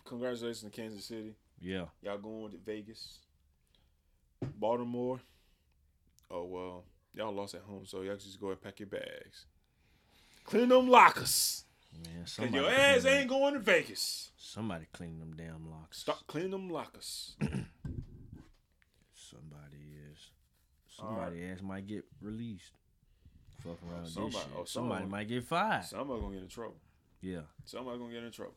congratulations to Kansas City. Yeah. Y'all going to Vegas, Baltimore. Oh well, y'all lost at home, so y'all just go and pack your bags. Clean them lockers. Man, somebody your ass ain't going to Vegas. Somebody clean them damn locks. Stop cleaning them lockers. Somebody is. Somebody ass might get released. Fuck around with somebody- this shit. oh, somebody someone- might get fired. Somebody gonna get in trouble. Yeah. Somebody gonna get in trouble.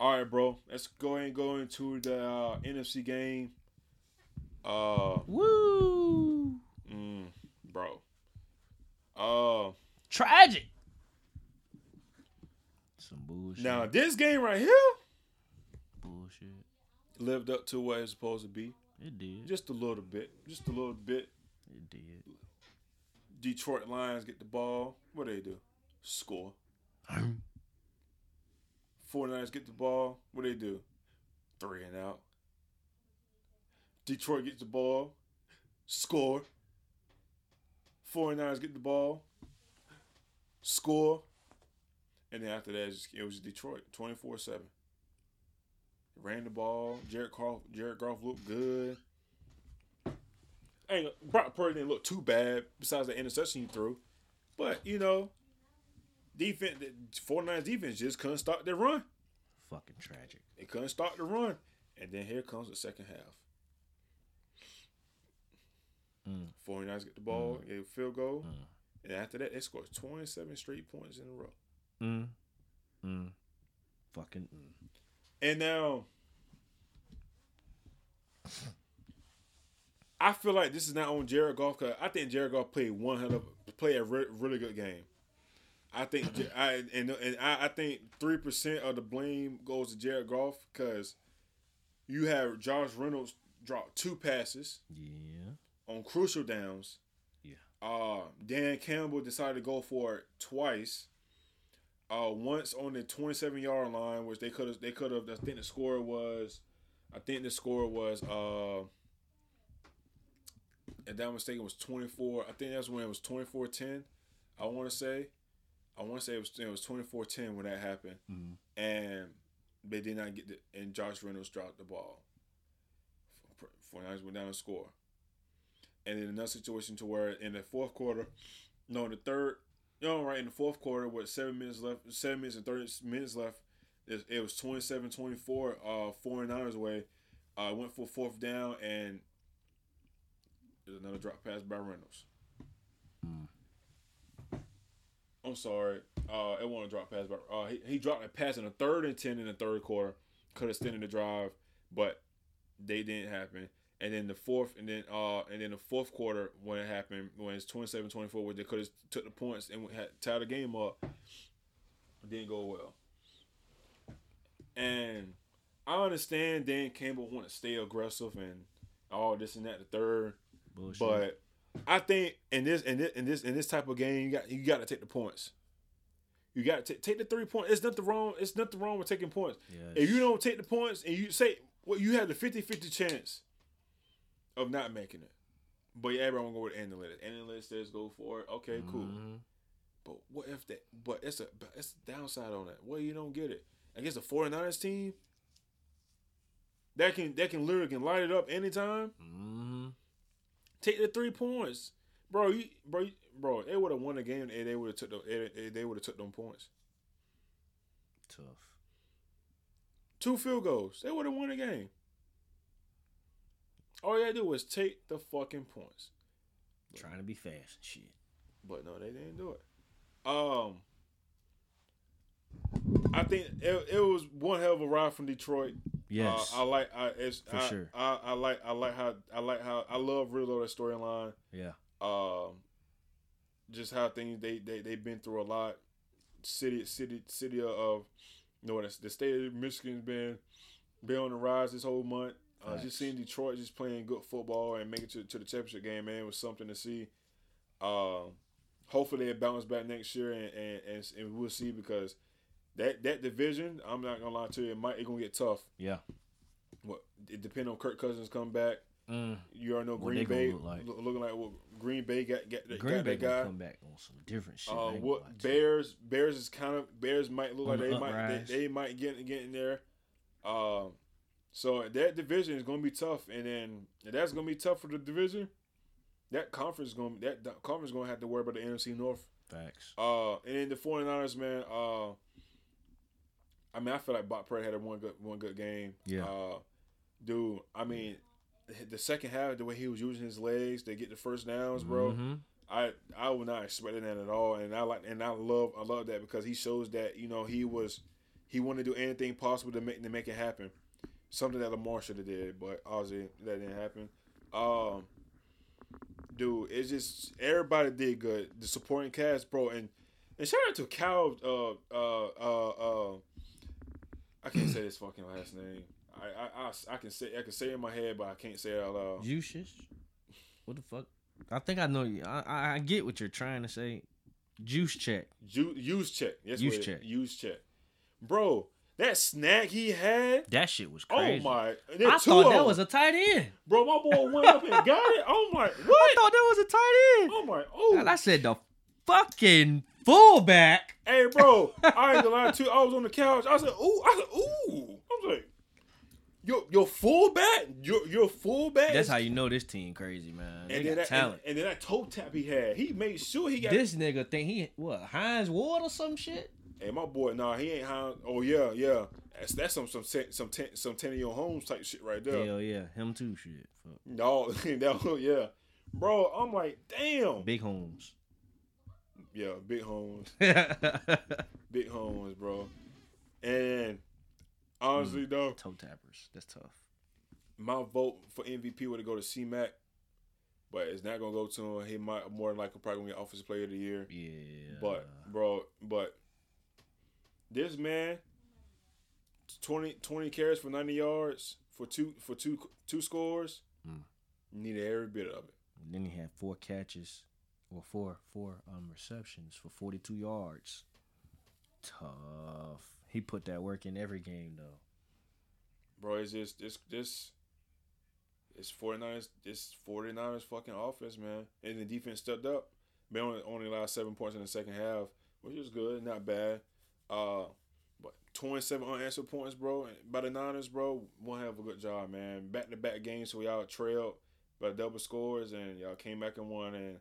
All right, bro. Let's go ahead and go into the uh, NFC game. Uh, Woo! mm, bro. Uh, Tragic. Some bullshit. now this game right here bullshit. lived up to what it's supposed to be. It did. Just a little bit. Just a little bit. It did. Detroit Lions get the ball. What do they do? Score. 49ers get the ball. What do they do? Three and out. Detroit gets the ball. Score. 49ers get the ball. Score. And then after that, it was- Detroit 24 7. Ran the ball. Jared Goff, Jared Goff looked good. Ain't Brock Purdy didn't look too bad besides the interception he threw. But, you know, defense, the 49ers defense just couldn't stop their run. Fucking tragic. They couldn't stop the run. And then here comes the second half. Mm. 49ers get the ball, get a field goal. Mm. And after that, they scored 27 straight points in a row. Mm. Mm. Fucking mm. And now, I feel like this is not on Jared Goff because I think Jared Goff played one hell of play a re- really good game. I think I and and I, I think three percent of the blame goes to Jared Goff because you have Josh Reynolds drop two passes Yeah. On crucial downs. Yeah. Uh, Dan Campbell decided to go for it twice. uh, once on the 27 yard line, which they could have, they could have. I think the score was, I think the score was, uh, if that mistake, was 24. I think that's when it was 24-10. I want to say, I want to say it was it was 24-10 when that happened, Mhm. and they did not get the, and Josh Reynolds dropped the ball. For, for Niners went down to score, and in another situation to where in the fourth quarter, no, in the third, no, right in the fourth quarter with seven minutes left, seven minutes and thirty minutes left, it, it was 27-24, uh, 49ers away. Uh, went for fourth down and there's another drop pass by Reynolds. Mm. I'm sorry. Uh, it wasn't a drop pass, but uh, he, he dropped a pass in the third and ten in the third quarter. Could have extended the drive, but they didn't happen. And then the fourth, and then uh, and then the fourth quarter when it happened, when it's 27-24, where they could have took the points and had tied the game up, it didn't go well. And I understand Dan Campbell want to stay aggressive and all this and that, the third. Bullshit. But I think in this in this in this in this type of game, you got you got to take the points. You got to take the three points. It's nothing wrong. It's nothing wrong with taking points. yes. If you don't take the points and you say well, you have the 50-50 chance of not making it. But yeah, everyone go with analytics. Analytics says go for it. Okay, cool. Mhm. But what if that? But it's a but it's a downside on that. Well, you don't get it against the 49ers team. That can that can literally can light it up anytime. Mhm. Take the three points, bro. You, bro, you- bro. They would have won the game if they would have took the if- if they would have took them points. Tough. Two field goals, they would have won the game. All you had to do was take the fucking points. Trying to be fast and shit. But no, they didn't do it. Um, I think it, it was one hell of a ride from Detroit. Yes. uh, I like. I it's For I, sure. I, I like. I like how. I like how. I love really that storyline. yeah. Um, just how things they they they've been through a lot. City city city of, you know, the, the state of Michigan's been been on the rise this whole month. Uh, just seeing Detroit just playing good football and making it to, to the championship game, man, was something to see. Um, hopefully they bounce back next year, and, and, and, and we'll see because that that division, I'm not gonna lie to you, it might it gonna get tough. Yeah. What it depends on Kirk Cousins come back. Mm. You already know Green Bay look like. loo- looking like what Green Bay got got, got Green Bay that guy. come back on some different shit. Uh, what gonna lie to you. Bears? Bears is kind of Bears might look On like the they might they, they might get get in there. Um, so that division is going to be tough, and then if that's going to be tough for the division. That conference is going that, that conference going to have to worry about the NFC North. Facts. Uh, and then the 49ers, man. Uh, I mean, I feel like Brock Purdy had a one good one good game. Yeah. Uh, dude, I mean, the second half, the way he was using his legs to get the first downs, bro. Mhm. I I was not expecting that at all, and I like and I love I love that because he shows that you know he was he wanted to do anything possible to make to make it happen. Something that Lamar should have did, but obviously that didn't happen. Um, dude, it's just everybody did good. The supporting cast, bro, and and shout out to Cal. Uh, uh, uh, uh, I can't say his fucking last name. I, I, I, I can say I can say it in my head, but I can't say it out loud. Juices. What the fuck? I think I know you. I, I get what you're trying to say. Juice check. Ju- use check. That's Use check. Use check. Bro, that snack he had. That shit was crazy. Oh my! I thought that was a tight end. bro. My boy went up and got it. Oh my! I What? I thought that was a tight end. Oh my! Oh, And I said the fucking fullback. hey, bro. I ain't gonna lie to you. I was on the couch. I said, "Ooh!" I said, "Ooh!" I was like, "Your your fullback, your your fullback." That's how you know this team crazy, man. They And got then that, talent. And, and then that toe tap he had, he made sure he got. this nigga think he what Hines Ward or some shit. Hey, my boy, nah, he ain't how. Oh yeah, yeah. That's that's some some some some, ten, Santonio Holmes type shit right there. Hell yeah, him too. Shit, Fuck. No, no, yeah, bro. I'm like, damn. Big Holmes. Yeah, big Holmes, Toe big Holmes, bro. And honestly, Mm. though, toe tappers. That's tough. my vote for MVP would go to C Mac, but it's not gonna go to him. He might more than likely probably gonna get Offensive Player of the Year. Yeah. But bro, but this man, 20, 20 carries for ninety yards for two for two two scores. Mm. Needed every bit of it. then he had four catches, or four four um receptions for forty two yards. Tough. He put that work in every game though. Bro, is this this this it's 49ers this 49ers fucking offense, man. And the defense stepped up. They only only allowed seven points in the second half, which is good, not bad. Uh but 27 unanswered points, bro, by the Niners, bro. One hell of a good job, man. Back to back games, so y'all trailed by double scores, and y'all came back and won. And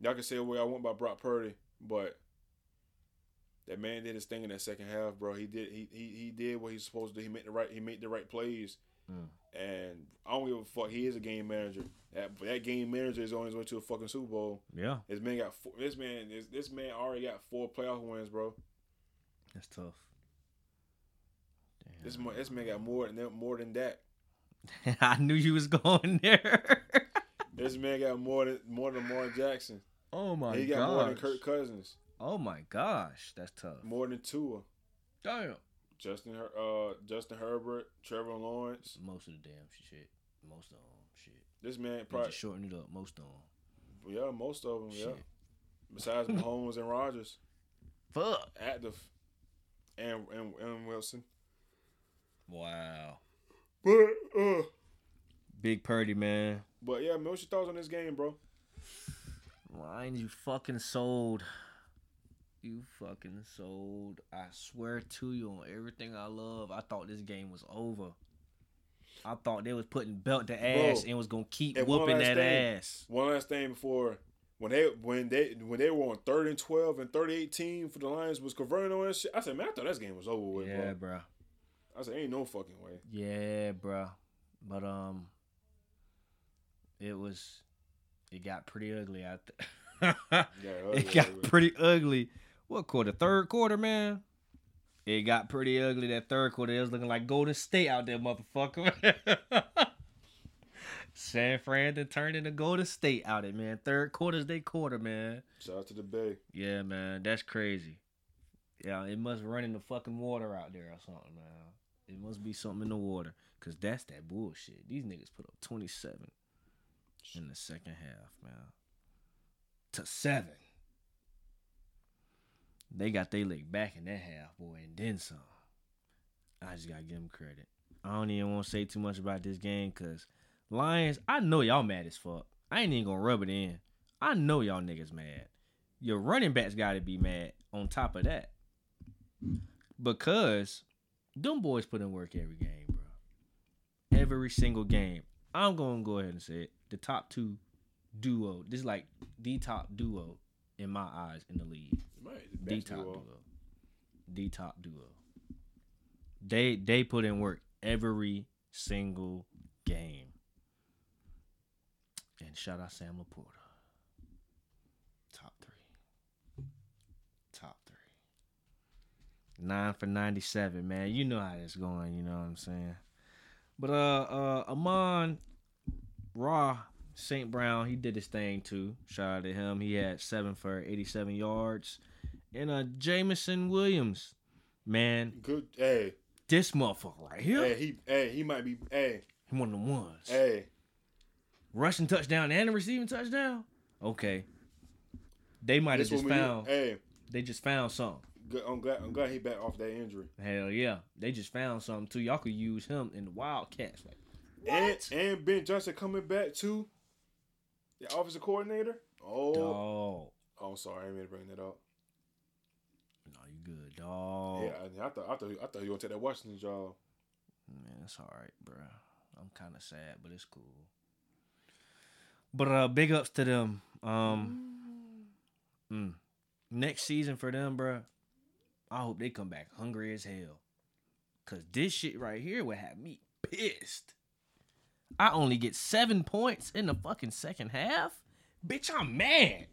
y'all can say what y'all want about Brock Purdy, but that man did his thing in that second half, bro. He did he he, he did what he's supposed to do. He made the right he made the right plays. Mm. And I don't give a fuck. He is a game manager. That that game manager is on his way to a fucking Super Bowl. Yeah, This man got four, this man this, this man already got four playoff wins, bro. That's tough. This man, this man got more than that- more than that. I knew you was going there. This man got more than more than Lamar Jackson. oh my god. he got gosh. more than Kirk Cousins, Oh my gosh, that's tough. more than Tua, Damn. Justin Her- uh Justin Herbert, Trevor Lawrence. Most of the damn shit. Most of them shit. This man They probably just shorten it up. Most of them. yeah most of them yeah. Besides Mahomes and Rodgers, Fuck. active, and and and Wilson. Wow. But uh, Big Purdy, man. but yeah, man, what's your thoughts on this game, bro? Lions, you fucking sold. You fucking sold. I swear to you on everything I love. I thought this game was over. I thought they was putting belt to ass Bro, and was gonna keep whooping that thing. ass. One last thing before when they when they when they were on third and twelve and 30-18 for the Lions was converting on that shit. I said, man, I thought this game was over with, Yeah, bro. bro. I said, ain't no fucking way. Yeah, bro. But um, it was, it got pretty ugly out there. Yeah, it got pretty ugly. What quarter? Third quarter, man. It got pretty ugly. That third quarter, it was looking like Golden State out there, motherfucker. San Fran then turned into Golden State out it, man. Third quarter's they quarter, man. Shout out to the Bay. Yeah, man, that's crazy. Yeah, it must run in the fucking water out there or something, man. It must be something in the water, cause that's that bullshit. These niggas put up twenty seven in the second half, man. To seven. They got their leg back in that half, boy, and then some. I just gotta give them credit. I don't even want to say too much about this game, cause Lions, I know y'all mad as fuck. I ain't even gonna rub it in. I know y'all niggas mad. Your running backs gotta be mad on top of that. Because them boys put in work every game, bro. Every single game. I'm gonna go ahead and say it. The top two duo. This is like the top duo in my eyes in the league. Right, The top duo. duo. The top duo. They they put in work every single game. And shout out Sam LaPorta. Top three. Top three. Nine for ninety seven, man. You know how it's going, you know what I'm saying? But uh uh Amon Raw St. Brown, he did his thing too. Shout out to him. He had seven for 87 yards. And uh Jameson Williams, man, Good. Hey, this motherfucker right here, hey, he, hey, he might be. Hey, he one of the ones. hey, Rushing touchdown and a receiving touchdown. Okay, they might have just what we do. found. Hey, They just found something. good, I'm glad. I'm glad he back off that injury. Hell yeah, they just found something too. Y'all could use him in the Wildcats. Like And what? and Ben Johnson coming back too. The offensive coordinator. Oh, Dog. oh, sorry, I didn't mean to bring that up. No, you good, dog. Yeah, I, I thought I thought I thought you were gonna take that Washington job. Man, it's all right, bro. I'm kind of sad, but it's cool. But uh, big ups to them. Um, mm. next season for them, bro. I hope they come back hungry as hell. Cause this shit right here would have me pissed. I only get seven points in the fucking second half. Bitch, I'm mad.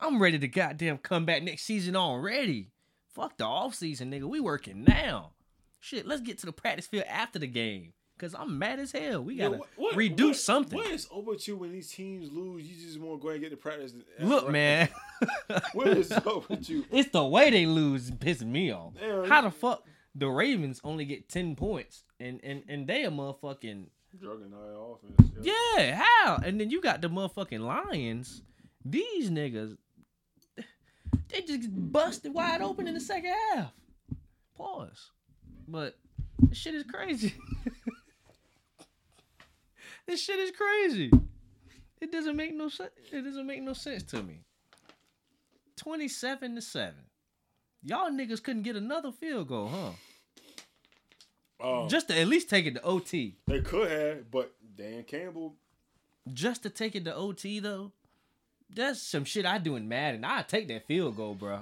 I'm ready to goddamn come back next season already. Fuck the off season, nigga. We working now. Shit, let's get to the practice field after the game. Cause I'm mad as hell. We gotta what- what- redo what- something. What is over you when these teams lose? You just want to go and get the practice. Look, Right. man. What is up with you? It's the way they lose pissing me off. Damn, How the fuck the Ravens only get ten points and and and they a motherfucking Juggernaut offense. yeah how? And then you got the motherfucking Lions. These niggas, they just busted wide open in the second half. Pause. But this shit is crazy. this shit is crazy. It doesn't make no sense. It doesn't make no sense to me. Twenty-seven to seven. Y'all niggas couldn't get another field goal, huh? Um, Just to at least take it to OT. they could have, but Dan Campbell. Just to take it to OT though. That's some shit I do in Madden. I take that field goal, bro.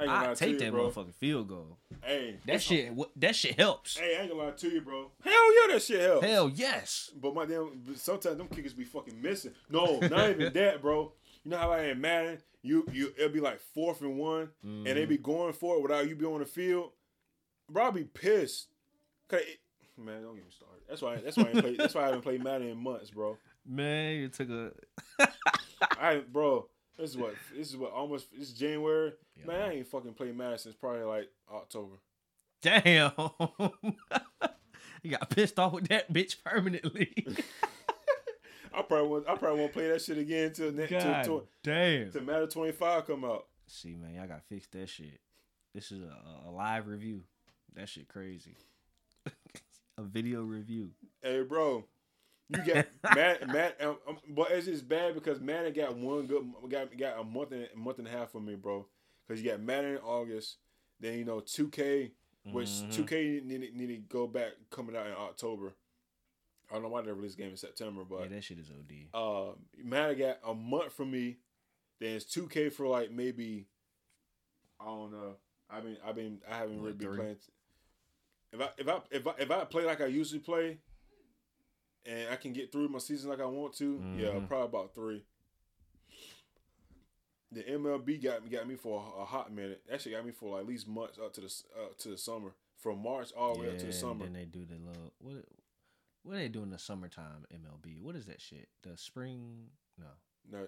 I ain't gonna I lie to take you, that bro. motherfucking field goal. Hey, That shit. That shit helps. Hey, I ain't gonna lie to you, bro. Hell yeah, that shit helps. Hell yes. But my damn, sometimes them kickers be fucking missing. No, not even that, bro. You know how I am Madden? You you it'll be like fourth and one, and they be mm. going for it without you be on the field. Bro, I'll be pissed. Cause it, man, don't get me started. That's why that's why I ain't play, that's why I haven't played Madden in months, bro. Man, you took a. I bro, this is what this is what almost it's January. Yeah. Man, I ain't fucking played Madden since probably like October. Damn. you got pissed off with that bitch permanently. I probably won't, I probably won't play that shit again until next God till, damn. till Madden twenty five come out. See, man, y'all gotta fix that shit. This is a, a live review. That shit crazy. a video review. Hey, bro, you got Matt. Matt, um, um, but it's just bad because Madden got one good, got got a month and a month and a half for me, bro. Because you got Madden in August, then you know two K, which Mhm. two K need, need to go back coming out in October. I don't know why they released the game in September, Yeah, but that shit is OD. uh, Madden got a month for me. Then it's two K for like maybe I don't know. I mean, I've been I haven't really been playing. If I if I if I if I play like I usually play, and I can get through my season like I want to, yeah, Mhm. probably about three. The MLB got me got me for a, a hot minute. Actually, shit got me for like at least months up to the uh, to the summer, from March all the way up to the and summer. Then they do the little what? What they do in the summertime MLB? What is that shit? The spring? No, No,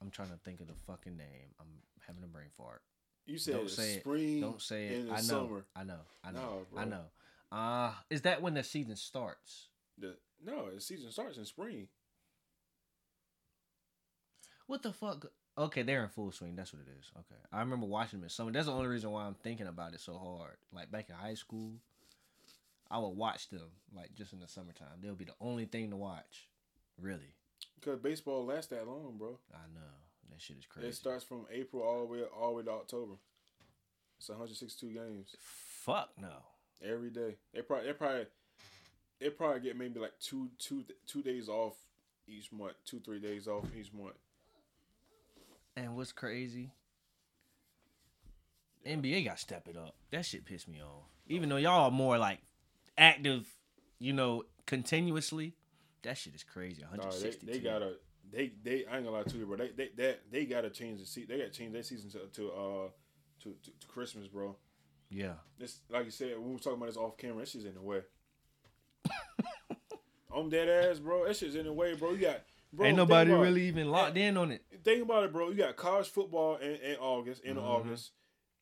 I'm trying to think of the fucking name. I'm having a brain fart. you said Don't say it. spring. Don't say it. in the I know. summer. I know. I know. No, I know. Uh is that when the season starts? The, no, the season starts in spring. What the fuck? Okay, they're in full swing. That's what it is. Okay, I remember watching them in summer. That's the only reason why I'm thinking about it so hard. Like back in high school, I would watch them like just in the summertime. They'll be the only thing to watch. Really, Because baseball lasts that long, bro. I know that shit is crazy. It starts from April all the way all the way to October. It's 162 games Fuck no. every day. They probably they probably they probably get maybe like two two two days off each month, two three days off each month. And what's crazy? NBA got to step it up. That shit pissed me off. Even though y'all are more like active, you know, continuously. That shit is crazy. Nah, they they gotta they they I ain't gonna lie to you, bro. They they they, they gotta change the seat. They gotta change their season to to uh to, to, to Christmas, bro. yeah. This like you said when we were talking about this off camera, that shit's in the way. I'm dead ass, bro. That shit's in the way, bro. You got bro. Ain't nobody about it. really even locked in on it. think about it, bro. You got college football in, in August, in Mhm. August,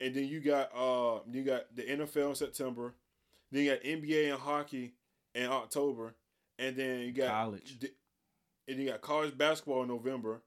and then you got uh you got the NFL in September, then you got NBA and hockey in October, and then you got College. d- and you got college basketball in November,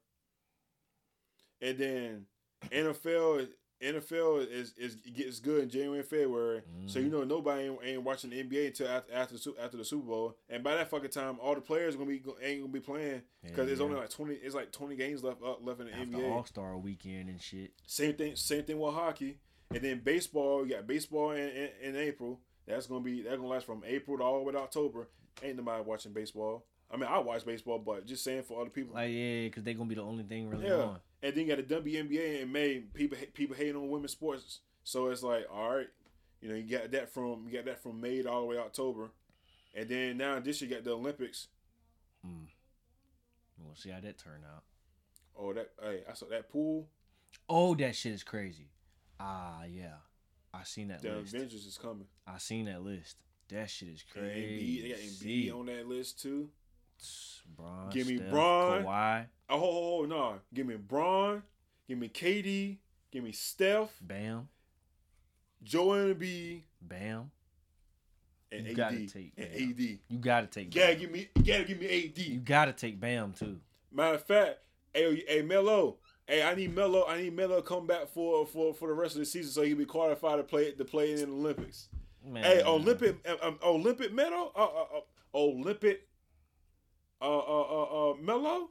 and then NFL NFL is is gets good in January and February. So Mm-hmm. you know nobody ain't, ain't watching the NBA until after after the, after the Super Bowl, and by that fucking time, all the players gonna be ain't gonna be playing because it's Yeah. only like twenty. It's like twenty games left uh, left in the After NBA. All Star weekend and shit. Same thing. Same thing with hockey, and then baseball. You got baseball in, in, in April. That's gonna be that's gonna last from April to all the way to October. Ain't nobody watching baseball. I mean, I watch baseball, but just saying for other people. Like yeah, because they gonna be the only thing really yeah, on. And then you got the WNBA in May. People people hating on women's sports, so it's like all right, you know, you got that from you got that from May all the way October, and then now this year you got the Olympics. Mm. We'll see how that turn out. Oh, that hey, I saw that pool. Oh, that shit is crazy. Ah, yeah. I seen that list. The list. Avengers is coming. I seen that list. That shit is crazy. they got Embiid on that list too. Bron, Give me Steph, Bron. Kawhi, Oh, oh, oh, no. Give me Bron. Give me KD. Give me Steph. Bam, Joel Embiid. Bam. And You AD. gotta take and AD. You gotta take. Gotta give me. Gotta give me AD. You gotta take Bam too. Matter of fact, hey, hey Melo. Hey, I need Melo. I need Melo come back for for for the rest of the season so he can be qualified to play to play in the Olympics. Man. Hey, Olympic um, Olympic medal. uh, uh, uh, Olympic, uh, uh, uh, uh, Melo.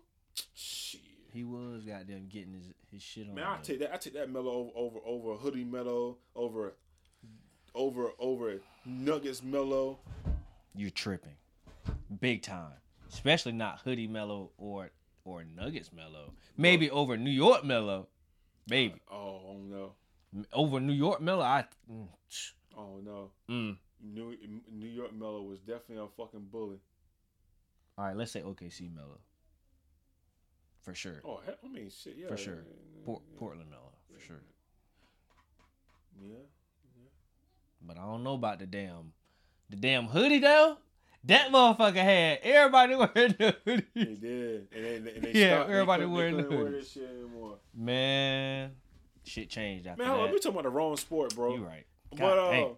Shit. He was goddamn getting his, his shit on. Man, I take that. I take that Melo over over over Hoodie Melo over over over Nuggets Melo. You're tripping, big time. Especially not hoodie Melo or or Nuggets Melo. Maybe over New York Melo. Maybe Oh no! over New York Melo. I. Mm, Oh no! mm. New New York Melo was definitely a fucking bully. All right, let's say OKC Melo. For sure. Oh, I mean, shit, yeah, For sure. yeah, Port, Portland Melo. For sure. Yeah, yeah. But I don't know about the damn, the damn hoodie though. That motherfucker had everybody wearing the they hoodie. did, and they, and they Yeah, stopped. Everybody couldn't- wearing they the wear hoodies. shit anymore. Man, shit changed after Man, hold on, we talking about the wrong sport, bro. You right. But God uh, dang.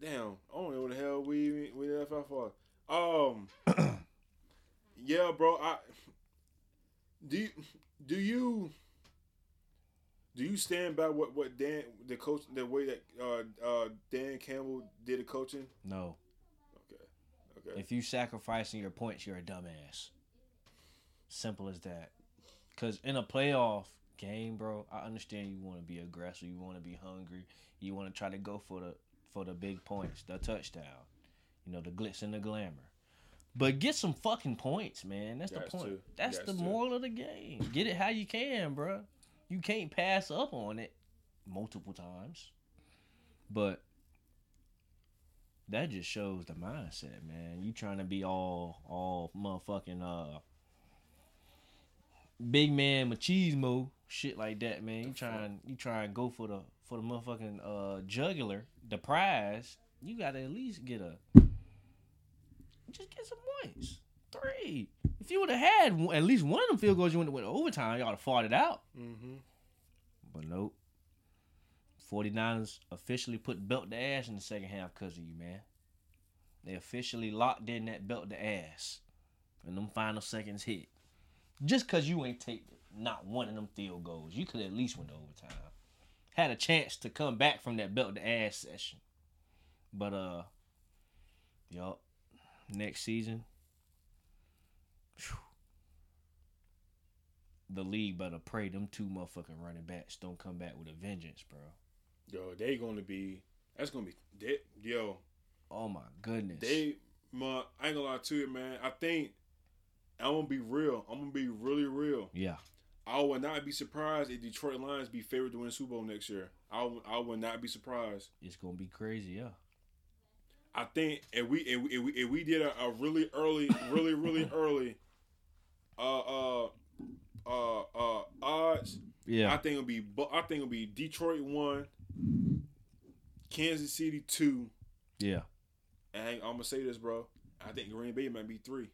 damn, I don't know what the hell we we left off for. Um, yeah, bro. I do. You, do you do you stand by what what Dan the coach the way that uh uh Dan Campbell did the coaching? No, Okay, okay. if you sacrificing your points, you're a dumbass. Simple as that. Cause in a playoff game, bro, I understand you want to be aggressive, you want to be hungry, you want to try to go for the for the big points, the touchdown, you know, the glitz and the glamour. But get some fucking points, man. That's the point. to. That's the to. moral of the game. Get it how you can, bro. You can't pass up on it multiple times. But that just shows the mindset, man. You trying to be all all motherfucking uh big man machismo shit like that, man. You trying you try and go for the for the motherfucking uh jugular, the prize. You gotta at least get a just get some points. Three. If you would have had at least one of them field goals, you would have went to overtime. Y'all have fought it out. Mm-hmm. But nope. 49ers officially put belt to ass in the second half because of you, man. They officially locked in that belt to ass. And them final seconds hit. Just because you ain't take not one of them field goals. You could at least went to overtime. Had a chance to come back from that belt to ass session. But, uh, yup. Next season, phew, the league better pray them two motherfucking running backs don't come back with a vengeance, bro. Yo, they gonna be. That's gonna be. They, yo, Oh my goodness. they. My, I ain't gonna lie to you, man. I think I'm gonna be real. I'm gonna be really real. yeah. I would not be surprised if Detroit Lions be favored to win the Super Bowl next year. I would, I would not be surprised. It's gonna be crazy, yeah. I think if we if we, if we, if we did a, a really early, really really early, uh uh uh uh odds, I Yeah. think it'll be I think it'll be Detroit one, Kansas City two, Yeah. and I'm gonna say this, bro. I think Green Bay might be three,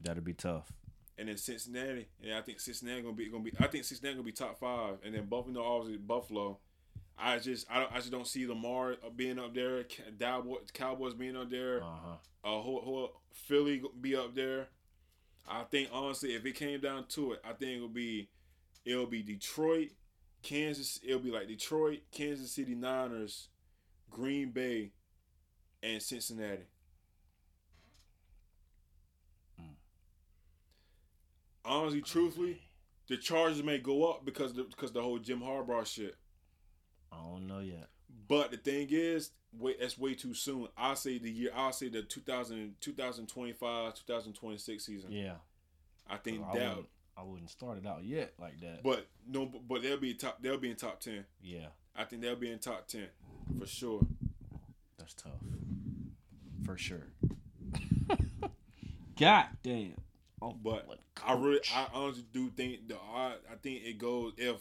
That'll be tough. and then Cincinnati, and I think Cincinnati gonna be gonna be. I think Cincinnati gonna be top five, and then Buffalo, obviously Buffalo. I just I, don't, I just don't see Lamar being up there, Cowboys, being up there. Uh-huh. uh, who, who, Philly be up there. I think honestly, if it came down to it, I think it'll be it'll be Detroit, Kansas. It'll be like Detroit, Kansas City Niners, Green Bay, and Cincinnati. Mm. Honestly, truthfully, the Chargers may go up because the, because the whole Jim Harbaugh shit. I don't know yet. But the thing is, wait, that's way too soon. I'll say the year. I'll say the 2000, 2025, 2026 season. Yeah. I think I that. wouldn't, I wouldn't start it out yet like that. But no, but, but they'll be top. They'll be in top ten. yeah, I think they'll be in top ten for sure. that's tough. For sure. God damn. Oh, But I really. I honestly do think the odd. I think it goes if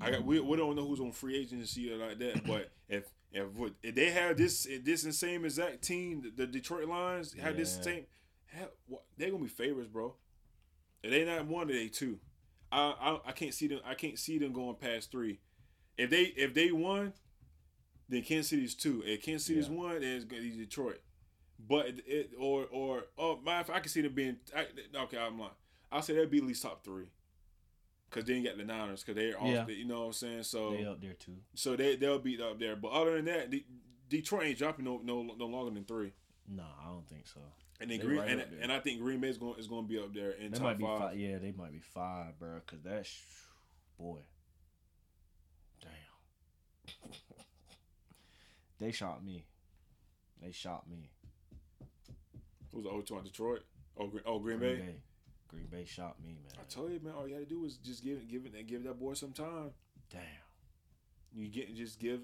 I got. We, we don't know who's on free agency or like that. But if if, if they have this this same exact team, the, the Detroit Lions have this same, what, they're gonna be favorites, bro. If they not one, they two. I, I I can't see them. I can't see them going past three. If they if they won, then Kansas City's two. If Kansas City's Yeah. one, then it's gonna be Detroit. But it, it or or oh my, I can see them being. I, okay, I'm lying. I'll say they'd be at least top three. Because they ain't got the Niners because they're off. Yeah. The, you know what I'm saying? So They up there too. so they they'll be up there. But other than that, De- Detroit ain't dropping no no no longer than three. No, I don't think so. And then Green right and, and I think Green Bay's going is going to be up there in They top might be five. five. Yeah, they might be five, bro. Cause that's boy. Damn. they shot me. They shot me. Who's the 0 on Detroit? Oh, Green, oh Green, Bay. Green Bay shot me, man. I told you, man. All you got to do is just give give it and give that boy some time. Damn. You get just give.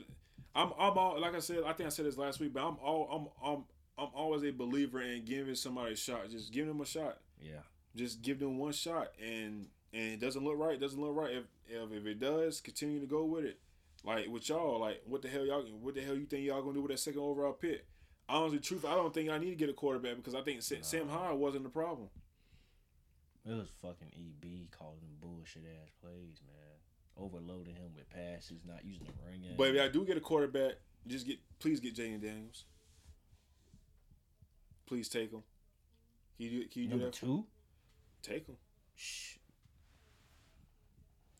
I'm I'm all like I said. I think I said this last week, but I'm all I'm I'm I'm always a believer in giving somebody a shot. Just give them a shot. Yeah. Just give them one shot, and and it doesn't look right. It doesn't look right. If if, if it does, continue to go with it. Like with y'all, like what the hell y'all? What the hell you think y'all gonna do with that second overall pick? Honestly, truth, I don't think I need to get a quarterback because I think Sa- Sam Howell wasn't the problem. It was fucking EB calling them bullshit ass plays, man. Overloading him with passes, not using the ring. But if I do get a quarterback, just get please get Jayden Daniels. Please take him. Can you do, can you do that? two, Take him. shh.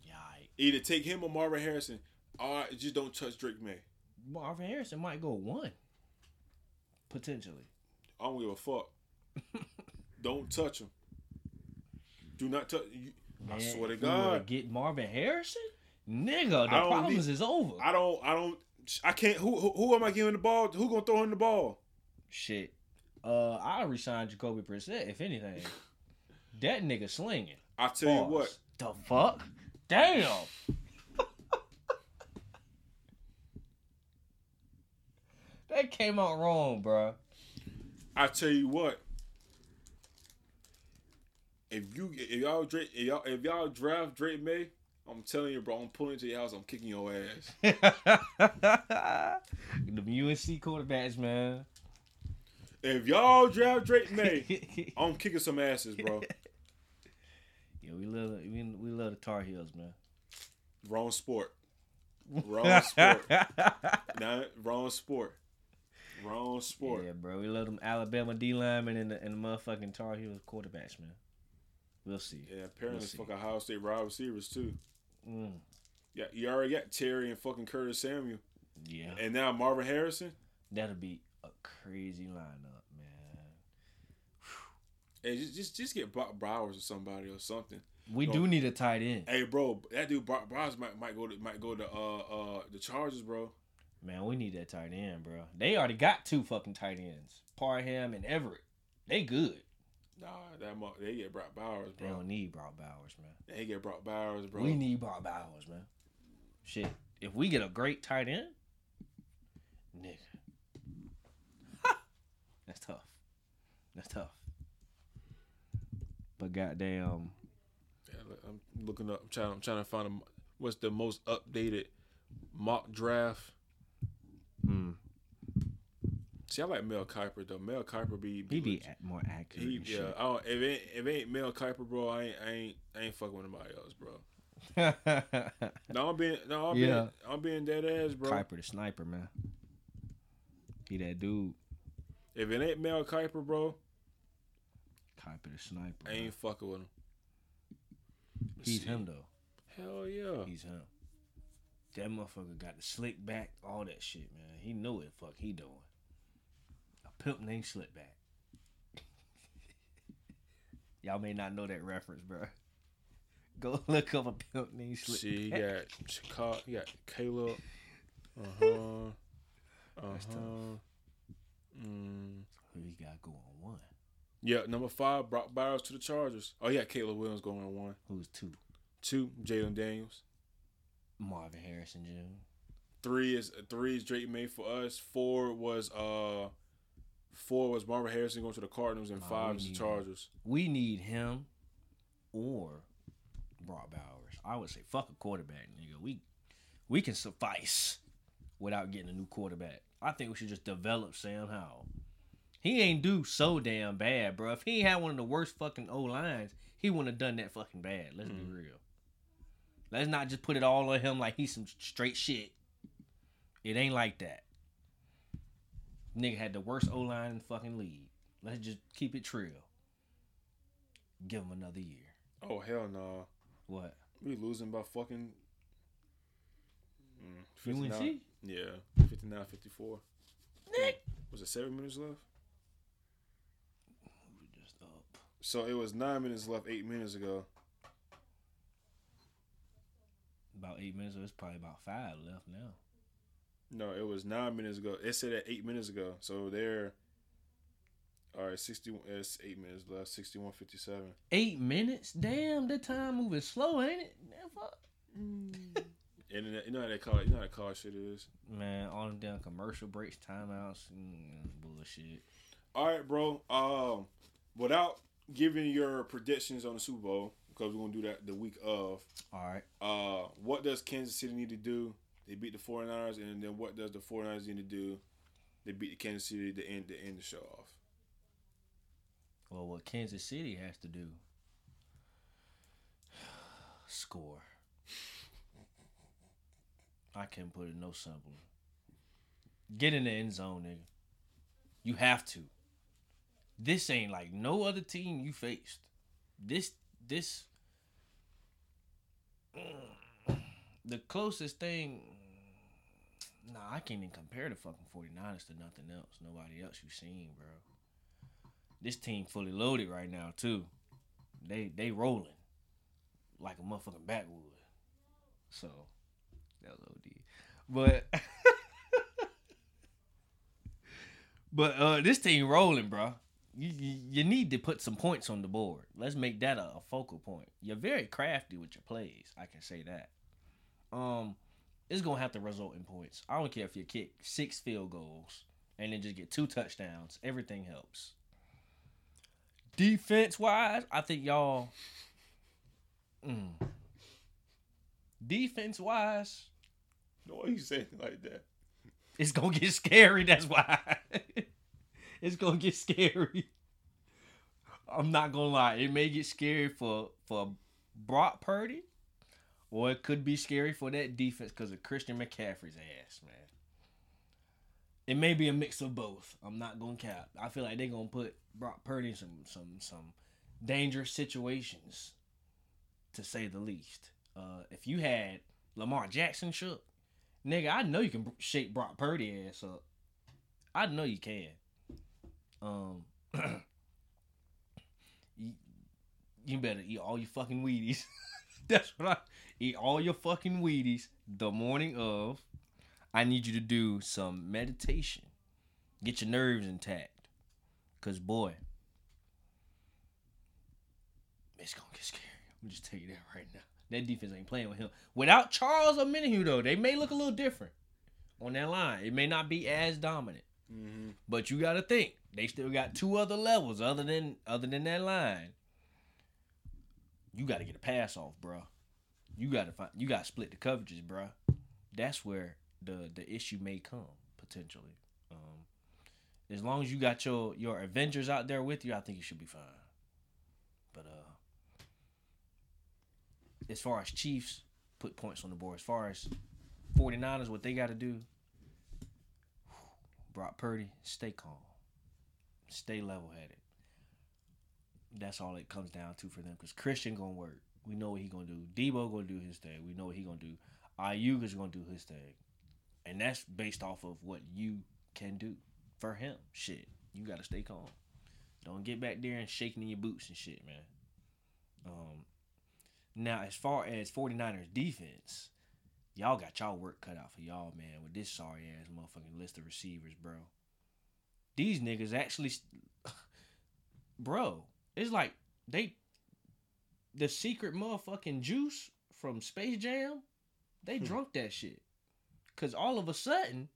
Yikes. Either take him or Marvin Harrison. All right, just don't touch Drake Maye. Marvin Harrison might go one, potentially. I don't give a fuck. don't touch him. Do not touch. You, I swear to if we were God. get Marvin Harrison, nigga, the problems need- is over. I don't. I don't. I can't. Who, who? Who am I giving the ball? To who gonna throw him the ball? Shit. Uh, I resign Jacoby Brissett if anything. that nigga slinging. I tell you what. The fuck? Damn. that came out wrong, bro. I tell you what. If you if y'all Drake if y'all if y'all draft Drake Maye, I'm telling you, bro, I'm pulling to your house. I'm kicking your ass. the UNC quarterbacks, man. If y'all draft Drake Maye, I'm kicking some asses, bro. yeah, we love we, we love the Tar Heels, man. Wrong sport. Wrong sport. Nah, wrong sport. Wrong sport. Yeah, bro. We love them Alabama D linemen and the, and the motherfucking Tar Heels quarterbacks, man. We'll see. Yeah, apparently We'll see. fucking Ohio State wide receivers too. Mm, Yeah, you already got Terry and fucking Curtis Samuel, yeah. and now Marvin Harrison. That'll be a crazy lineup, man. Hey, just just just get Brock Bowers or somebody or something. We do need a tight end. Hey, bro, that dude Brock Bowers might might go to might go to uh uh the Chargers, bro. Man, we need that tight end, bro. They already got two fucking tight ends. Parham and Everett. They good. Nah, that mu- they get Brock Bowers, bro. They don't need Brock Bowers, man. They get Brock Bowers, bro. We need Brock Bowers, man. Shit. If we get a great tight end, nigga. That's tough. That's tough. But goddamn, Yeah, I'm looking up. I'm trying. I'm trying to find a, what's the most updated mock draft. mm, See, I like Mel Kiper though. Mel Kiper be, he be legit- more accurate. He, yeah, I don't, if it ain't, if it ain't Mel Kiper, bro, I ain't, I ain't, I ain't fucking with nobody else, bro. No, I'm being, no, I'm Yeah. being, I'm being dead ass, bro. Kiper the sniper, man. He that dude. If it ain't Mel Kiper, bro, Kiper the sniper. I ain't fucking with him. He's See. him though. Hell yeah. He's him. That motherfucker got the slick back, all that shit, man. He know what the fuck he doing. Pimp named Slickback. Y'all may not know that reference, bro. Go look up a pimp named Slickback. See, got Chicago, got Caleb. Uh huh. Uh huh. Mm. Who he got going one? Yeah, number five, Brock Bowers to the Chargers. Oh, yeah, Caleb Williams going on one. Who's two? Two, Jalen Daniels. Marvin Harrison Jr. Three is three is Drake Maye for us. Four was uh, four was Marvin Harrison going to the Cardinals, and Oh, five is the Chargers. We need him or Brock Bowers. I would say fuck a quarterback, nigga. We we can suffice without getting a new quarterback. I think we should just develop Sam Howell. He ain't do so damn bad, bro. If he had one of the worst fucking O lines, he wouldn't have done that fucking bad. Let's Mm. be real. Let's not just put it all on him like he's some straight shit. It ain't like that. Nigga had the worst O line in the fucking league. Let's just keep it trill. Give him another year. Oh hell no! What? We losing by fucking. Mm, UNC? Yeah, 59 54. Nick. Was it seven minutes left? We just up. So it was nine minutes left, eight minutes ago. About eight minutes. It's probably about five left now. No, it was nine minutes ago. It said at eight minutes ago. So they're. All right, 61. It's eight minutes left, 61 57. Eight minutes? Damn, that time moving slow, ain't it? Man, fuck. And then, you know how they call it. you know how that car shit is. Man, all them damn commercial breaks, timeouts, mm, bullshit. All right, bro. Um, without giving your predictions on the Super Bowl, because we're gonna do that the week of. All right. Uh, what does Kansas City need to do? They beat the 49ers, and then what does the 49ers need to do? They beat the Kansas City to end to end the show off. Well, what Kansas City has to do score. I can't put it no simpler. Get in the end zone, nigga. You have to. This ain't like no other team you faced. This this mm. The closest thing Nah, I can't even compare the fucking 49ers to nothing else. Nobody else you've seen, bro this team fully loaded right now too. They they rolling like a motherfucking backwood. So that was OD. But but uh this team rolling, bro. You, you, you need to put some points on the board. Let's make that a, a focal point. You're very crafty with your plays. I can say that. Um, it's gonna have to result in points. I don't care if you kick six field goals and then just get two touchdowns. Everything helps defense wise, I think y'all. Mm, defense wise, No, you saying like that. it's gonna get scary. That's why. it's gonna get scary. I'm not gonna lie. It may get scary for for Brock Purdy, or it could be scary for that defense because of Christian McCaffrey's ass, man. It may be a mix of both. I'm not gonna cap. I feel like they're gonna put Brock Purdy in some some some dangerous situations, to say the least. Uh, if you had Lamar Jackson shook, nigga, I know you can shake Brock Purdy ass up. I know you can. Um, you, you better eat all your fucking Wheaties. That's what I eat all your fucking Wheaties the morning of. I need you to do some meditation. Get your nerves intact. Cause boy, it's gonna get scary. I'm just tell you that right now. That defense ain't playing with him. Without Charles Omenihu though, they may look a little different on that line. It may not be as dominant. Mm-hmm. But you gotta think they still got two other levels other than other than that line. You gotta get a pass off, bro. You gotta find. You gotta split the coverages, bro. That's where the the issue may come potentially. Um, as long as you got your your Avengers out there with you, I think you should be fine. But uh, as far as Chiefs put points on the board, as far as 49ers, what they got to do, Brock Purdy, stay calm, stay level headed. That's all it comes down to for them. Because Christian gonna work. We know what he gonna do. Deebo gonna do his thing. We know what he gonna do. Aiyuk is gonna do his thing, and that's based off of what you can do for him. Shit, you gotta stay calm. Don't get back there and shaking in your boots and shit, man. Um, now as far as 49ers defense, y'all got y'all work cut out for y'all, man, with this sorry ass motherfucking list of receivers, bro. These niggas actually, bro, it's like they, the secret motherfucking juice from Space Jam, they hmm. drunk that shit. Cause all of a sudden,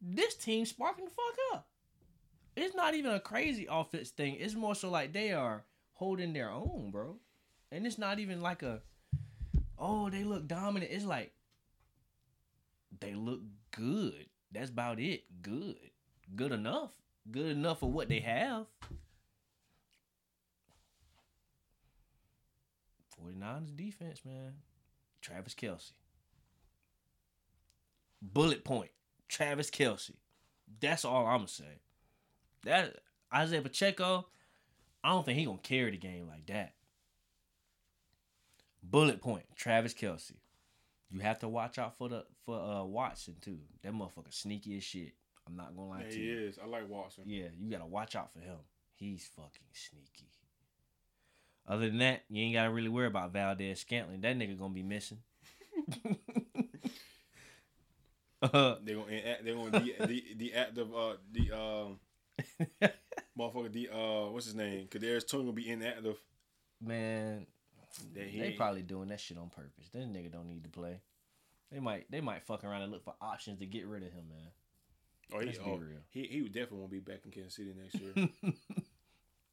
this team sparking the fuck up. It's not even a crazy offense thing. It's more so like they are holding their own, bro. And it's not even like a, oh, they look dominant. It's like they look good. That's about it. Good. Good enough. Good enough for what they have. 49ers defense, man. Travis Kelce. Bullet point. Travis Kelce. That's all I'm gonna say. That Isaiah Pacheco, I don't think he gonna carry the game like that. Bullet point, Travis Kelce. You have to watch out for the for uh Watson too. That motherfucker sneaky as shit. I'm not gonna lie Yeah, to he you. He is. I like Watson. Yeah, you gotta watch out for him. He's fucking sneaky. Other than that, you ain't gotta really worry about Valdes-Scantling. That nigga gonna be missing. uh, They're gonna they're gonna de, de, deactive uh the um motherfucker the uh what's his name? Kadarius Toney gonna be inactive. man, they probably doing that shit on purpose. That nigga don't need to play. They might they might fuck around and look for options to get rid of him, man. Oh, he, oh, real. he he definitely won't be back in Kansas City next year.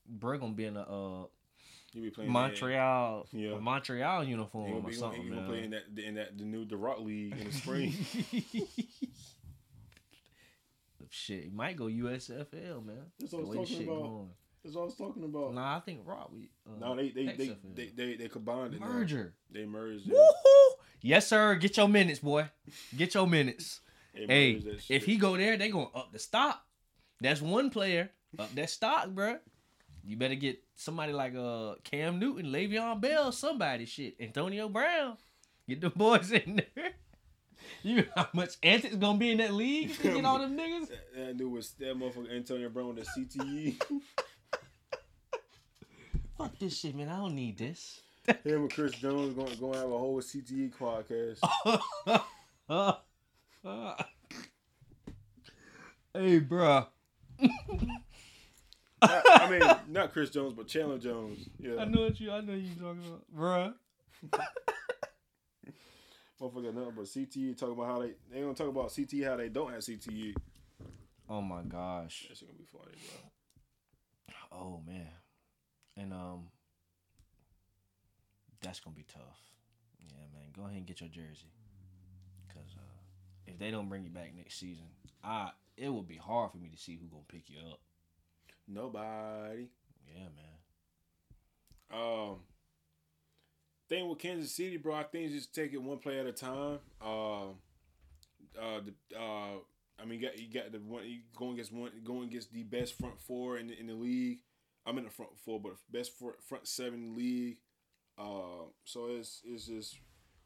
Bro gonna be in a uh, He'll be playing Montreal Yeah. Montreal uniform gonna, or be, something. he gonna man. play in that in that the new the Rock League in the spring. Shit, he might go USFL, man. That's The what I was talking shit about. going. That's what I was talking about. Nah, I think Rock. We uh, no, they they they, they they they combined it. now. merger. They merged. it. Woohoo! Yes, sir. Get your minutes, boy. Get your minutes. Hey, if he go there, they gonna up the stock. That's one player up that stock, bruh. You better get somebody like uh Cam Newton, Le'Veon Bell, somebody shit, Antonio Brown. Get the boys in there. You know how much antics gonna be in that league if get all them niggas? that, that dude was that motherfucker Antonio Brown with the. CTE. Fuck this shit, man. I don't need this. Him and Chris Jones going to have a whole CTE podcast. hey, bruh. Not- I mean, not Chris Jones, but Chandler Jones. Yeah, I know what you. I know you talking about, bruh. motherfucker, nothing but CTE. Talking about how they they gonna talk about CTE how they don't have CTE. Oh my gosh. That shit gonna be funny, bro. Oh man. And um that's gonna be tough. Yeah, man. Go ahead and get your jersey. Cause uh if they don't bring you back next season, I it would be hard for me to see who gonna pick you up. Nobody. Yeah, man. Um, thing with Kansas City, bro, I think just take it one play at a time. Uh, uh, the, uh, I mean, you got you got the one you going against one going against the best front four in the, in the league. I'm in the front four, but best front, front seven league. Uh, so it's it's just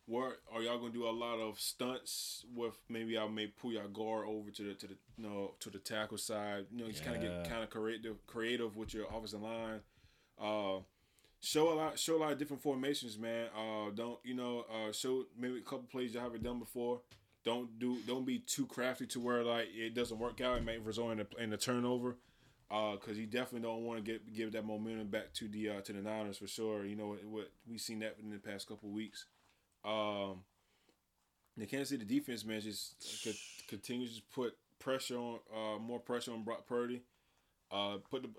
what are y'all gonna do a lot of stunts with maybe I may pull your guard over to the to the you know to the tackle side. You know, just kind of get kind of creative creative with your offensive line. Uh, show a lot show a lot of different formations, man. Uh, don't you know? Uh, show maybe a couple plays you haven't done before. Don't do don't be too crafty to where like it doesn't work out. It may result in a, in a turnover. Uh, cause you definitely don't want to get give that momentum back to the uh, to the Niners for sure. You know what, what we've seen that in the past couple of weeks. Um, the Kansas City defense man just co- continues to put pressure on uh more pressure on Brock Purdy. Uh, put the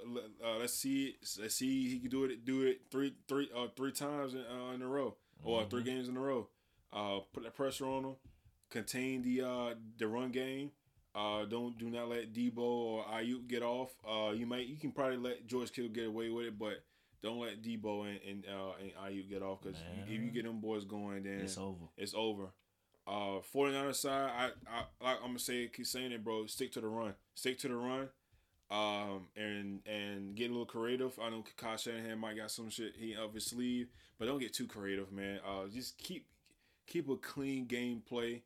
uh, let's see let's see he can do it do it three three uh three times in, uh, in a row or three games in a row. Uh, put that pressure on him. Contain the uh the run game. Uh, don't do not let Deebo or Aiyuk get off. Uh, you might you can probably let George Kittle get away with it, but don't let Deebo and and, uh, and Aiyuk get off because if you get them boys going, then It's over. it's over. Uh, 49 side, I, I, like I'm gonna say, keep saying it, bro. Stick to the run. Stick to the run. Um, and and get a little creative. I know Kyle Shanahan might got some shit he up his sleeve, but don't get too creative, man. Uh, just keep keep a clean gameplay.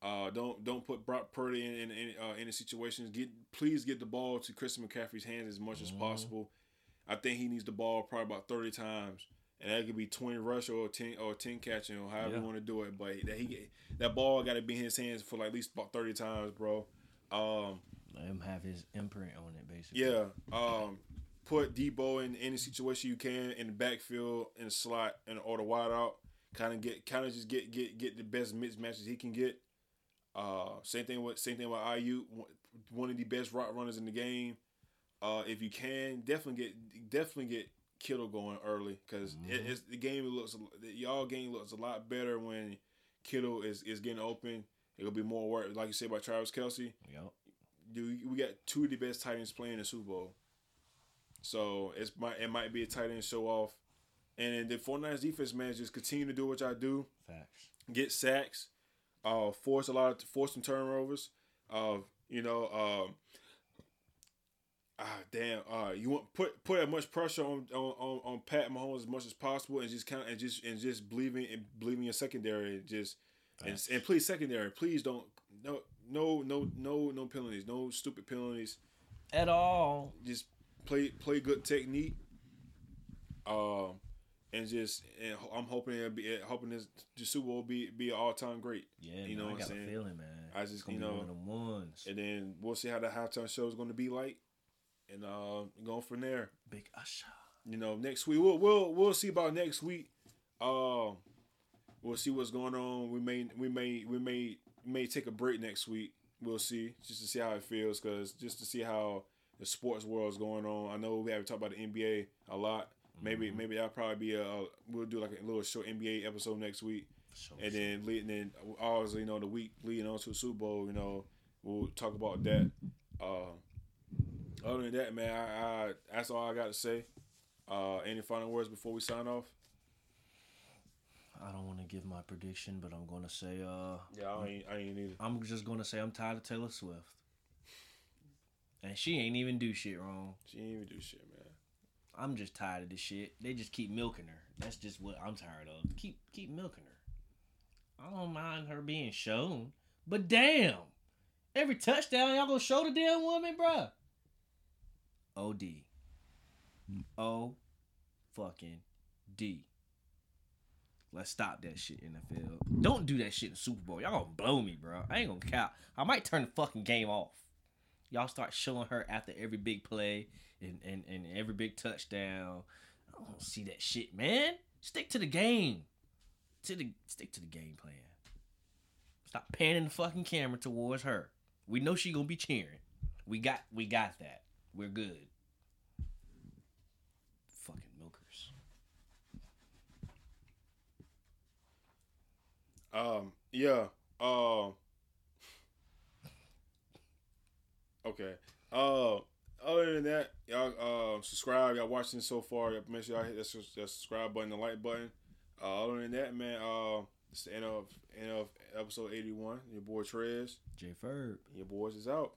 Uh, don't don't put Brock Purdy in in, in uh, any situations. Get please get the ball to Christian McCaffrey's hands as much as Mhm. possible. I think he needs the ball probably about thirty times, and that could be twenty rush or ten or ten catching or however Yeah. you want to do it. But that he that ball got to be in his hands for like at least about thirty times, bro. Um, Let him have his imprint on it, basically. yeah. Um, put Deebo in any situation you can in the backfield, in the slot, and or the wide out. Kind of get, kind of just get get get the best mismatches he can get. Uh, same thing with same thing with Aiyuk, one of the best route runners in the game. Uh, if you can, definitely get definitely get Kittle going early because it, Mhm. it's the game looks y'all game looks a lot better when Kittle is is getting open. It'll be more work, like you said by Travis Kelce Yep. dude, we got two of the best tight ends playing in the Super Bowl. So it's might it might be a tight end show off. And then the 49ers defense man just continue to do what y'all do. Facts. Get sacks, uh force a lot of force some turnovers. Uh, you know, um ah damn uh you want put put as much pressure on on, on, on Pat Mahomes as much as possible and just kind of and just and just believing and believing in secondary and just and, and please secondary please don't no no no no no penalties no stupid penalties At all. just play play good technique um and just and I'm hoping it'll be hoping this the Super Bowl be be all time great Yeah, You man, know I what I'm got saying? a feeling, man. I just, it's gonna you be know, one of them ones. and then we'll see how the halftime show is going to be like and uh go from there Big Usher. you know, next week we'll we'll we'll see about next week. Uh, we'll see what's going on. We may we may we may may take a break next week. We'll see just to see how it feels, cause just to see how the sports world is going on. I know we haven't talked about the NBA a lot. Maybe Mm-hmm. maybe that'll probably be a, a we'll do like a little short NBA episode next week, Sure, and sure. then leading in always you know the week leading on to the Super Bowl. You know we'll talk about that. Uh, other than that, man, I, I that's all I got to say. Uh, any final words before we sign off? I don't want to give my prediction, but I'm gonna say, uh, Yeah, I ain't, I ain't either. I'm just gonna say I'm tired of Taylor Swift, and she ain't even do shit wrong. She ain't even do shit, man. I'm just tired of this shit. They just keep milking her. That's just what I'm tired of. Keep keep milking her. I don't mind her being shown, but damn, every touchdown y'all gonna show the damn woman, bruh. Od. O, fucking D. Let's stop that shit in the field. Don't do that shit in Super Bowl. Y'all gonna blow me, bro. I ain't gonna count. I might turn the fucking game off. Y'all start showing her after every big play and, and, and every big touchdown. I don't see that shit, man. Stick to the game. To the stick to the game plan. Stop panning the fucking camera towards her. We know she gonna be cheering. We got we got that. We're good. Fucking milkers. Um, yeah. Um. okay. Uh, other than that, y'all uh, subscribe. Y'all watching so far. Y'all make sure y'all hit that, that subscribe button, the like button. Uh, other than that, man, uh, it's the end of end of episode eighty one. Your boy Trez. J Ferb. Your boys is out.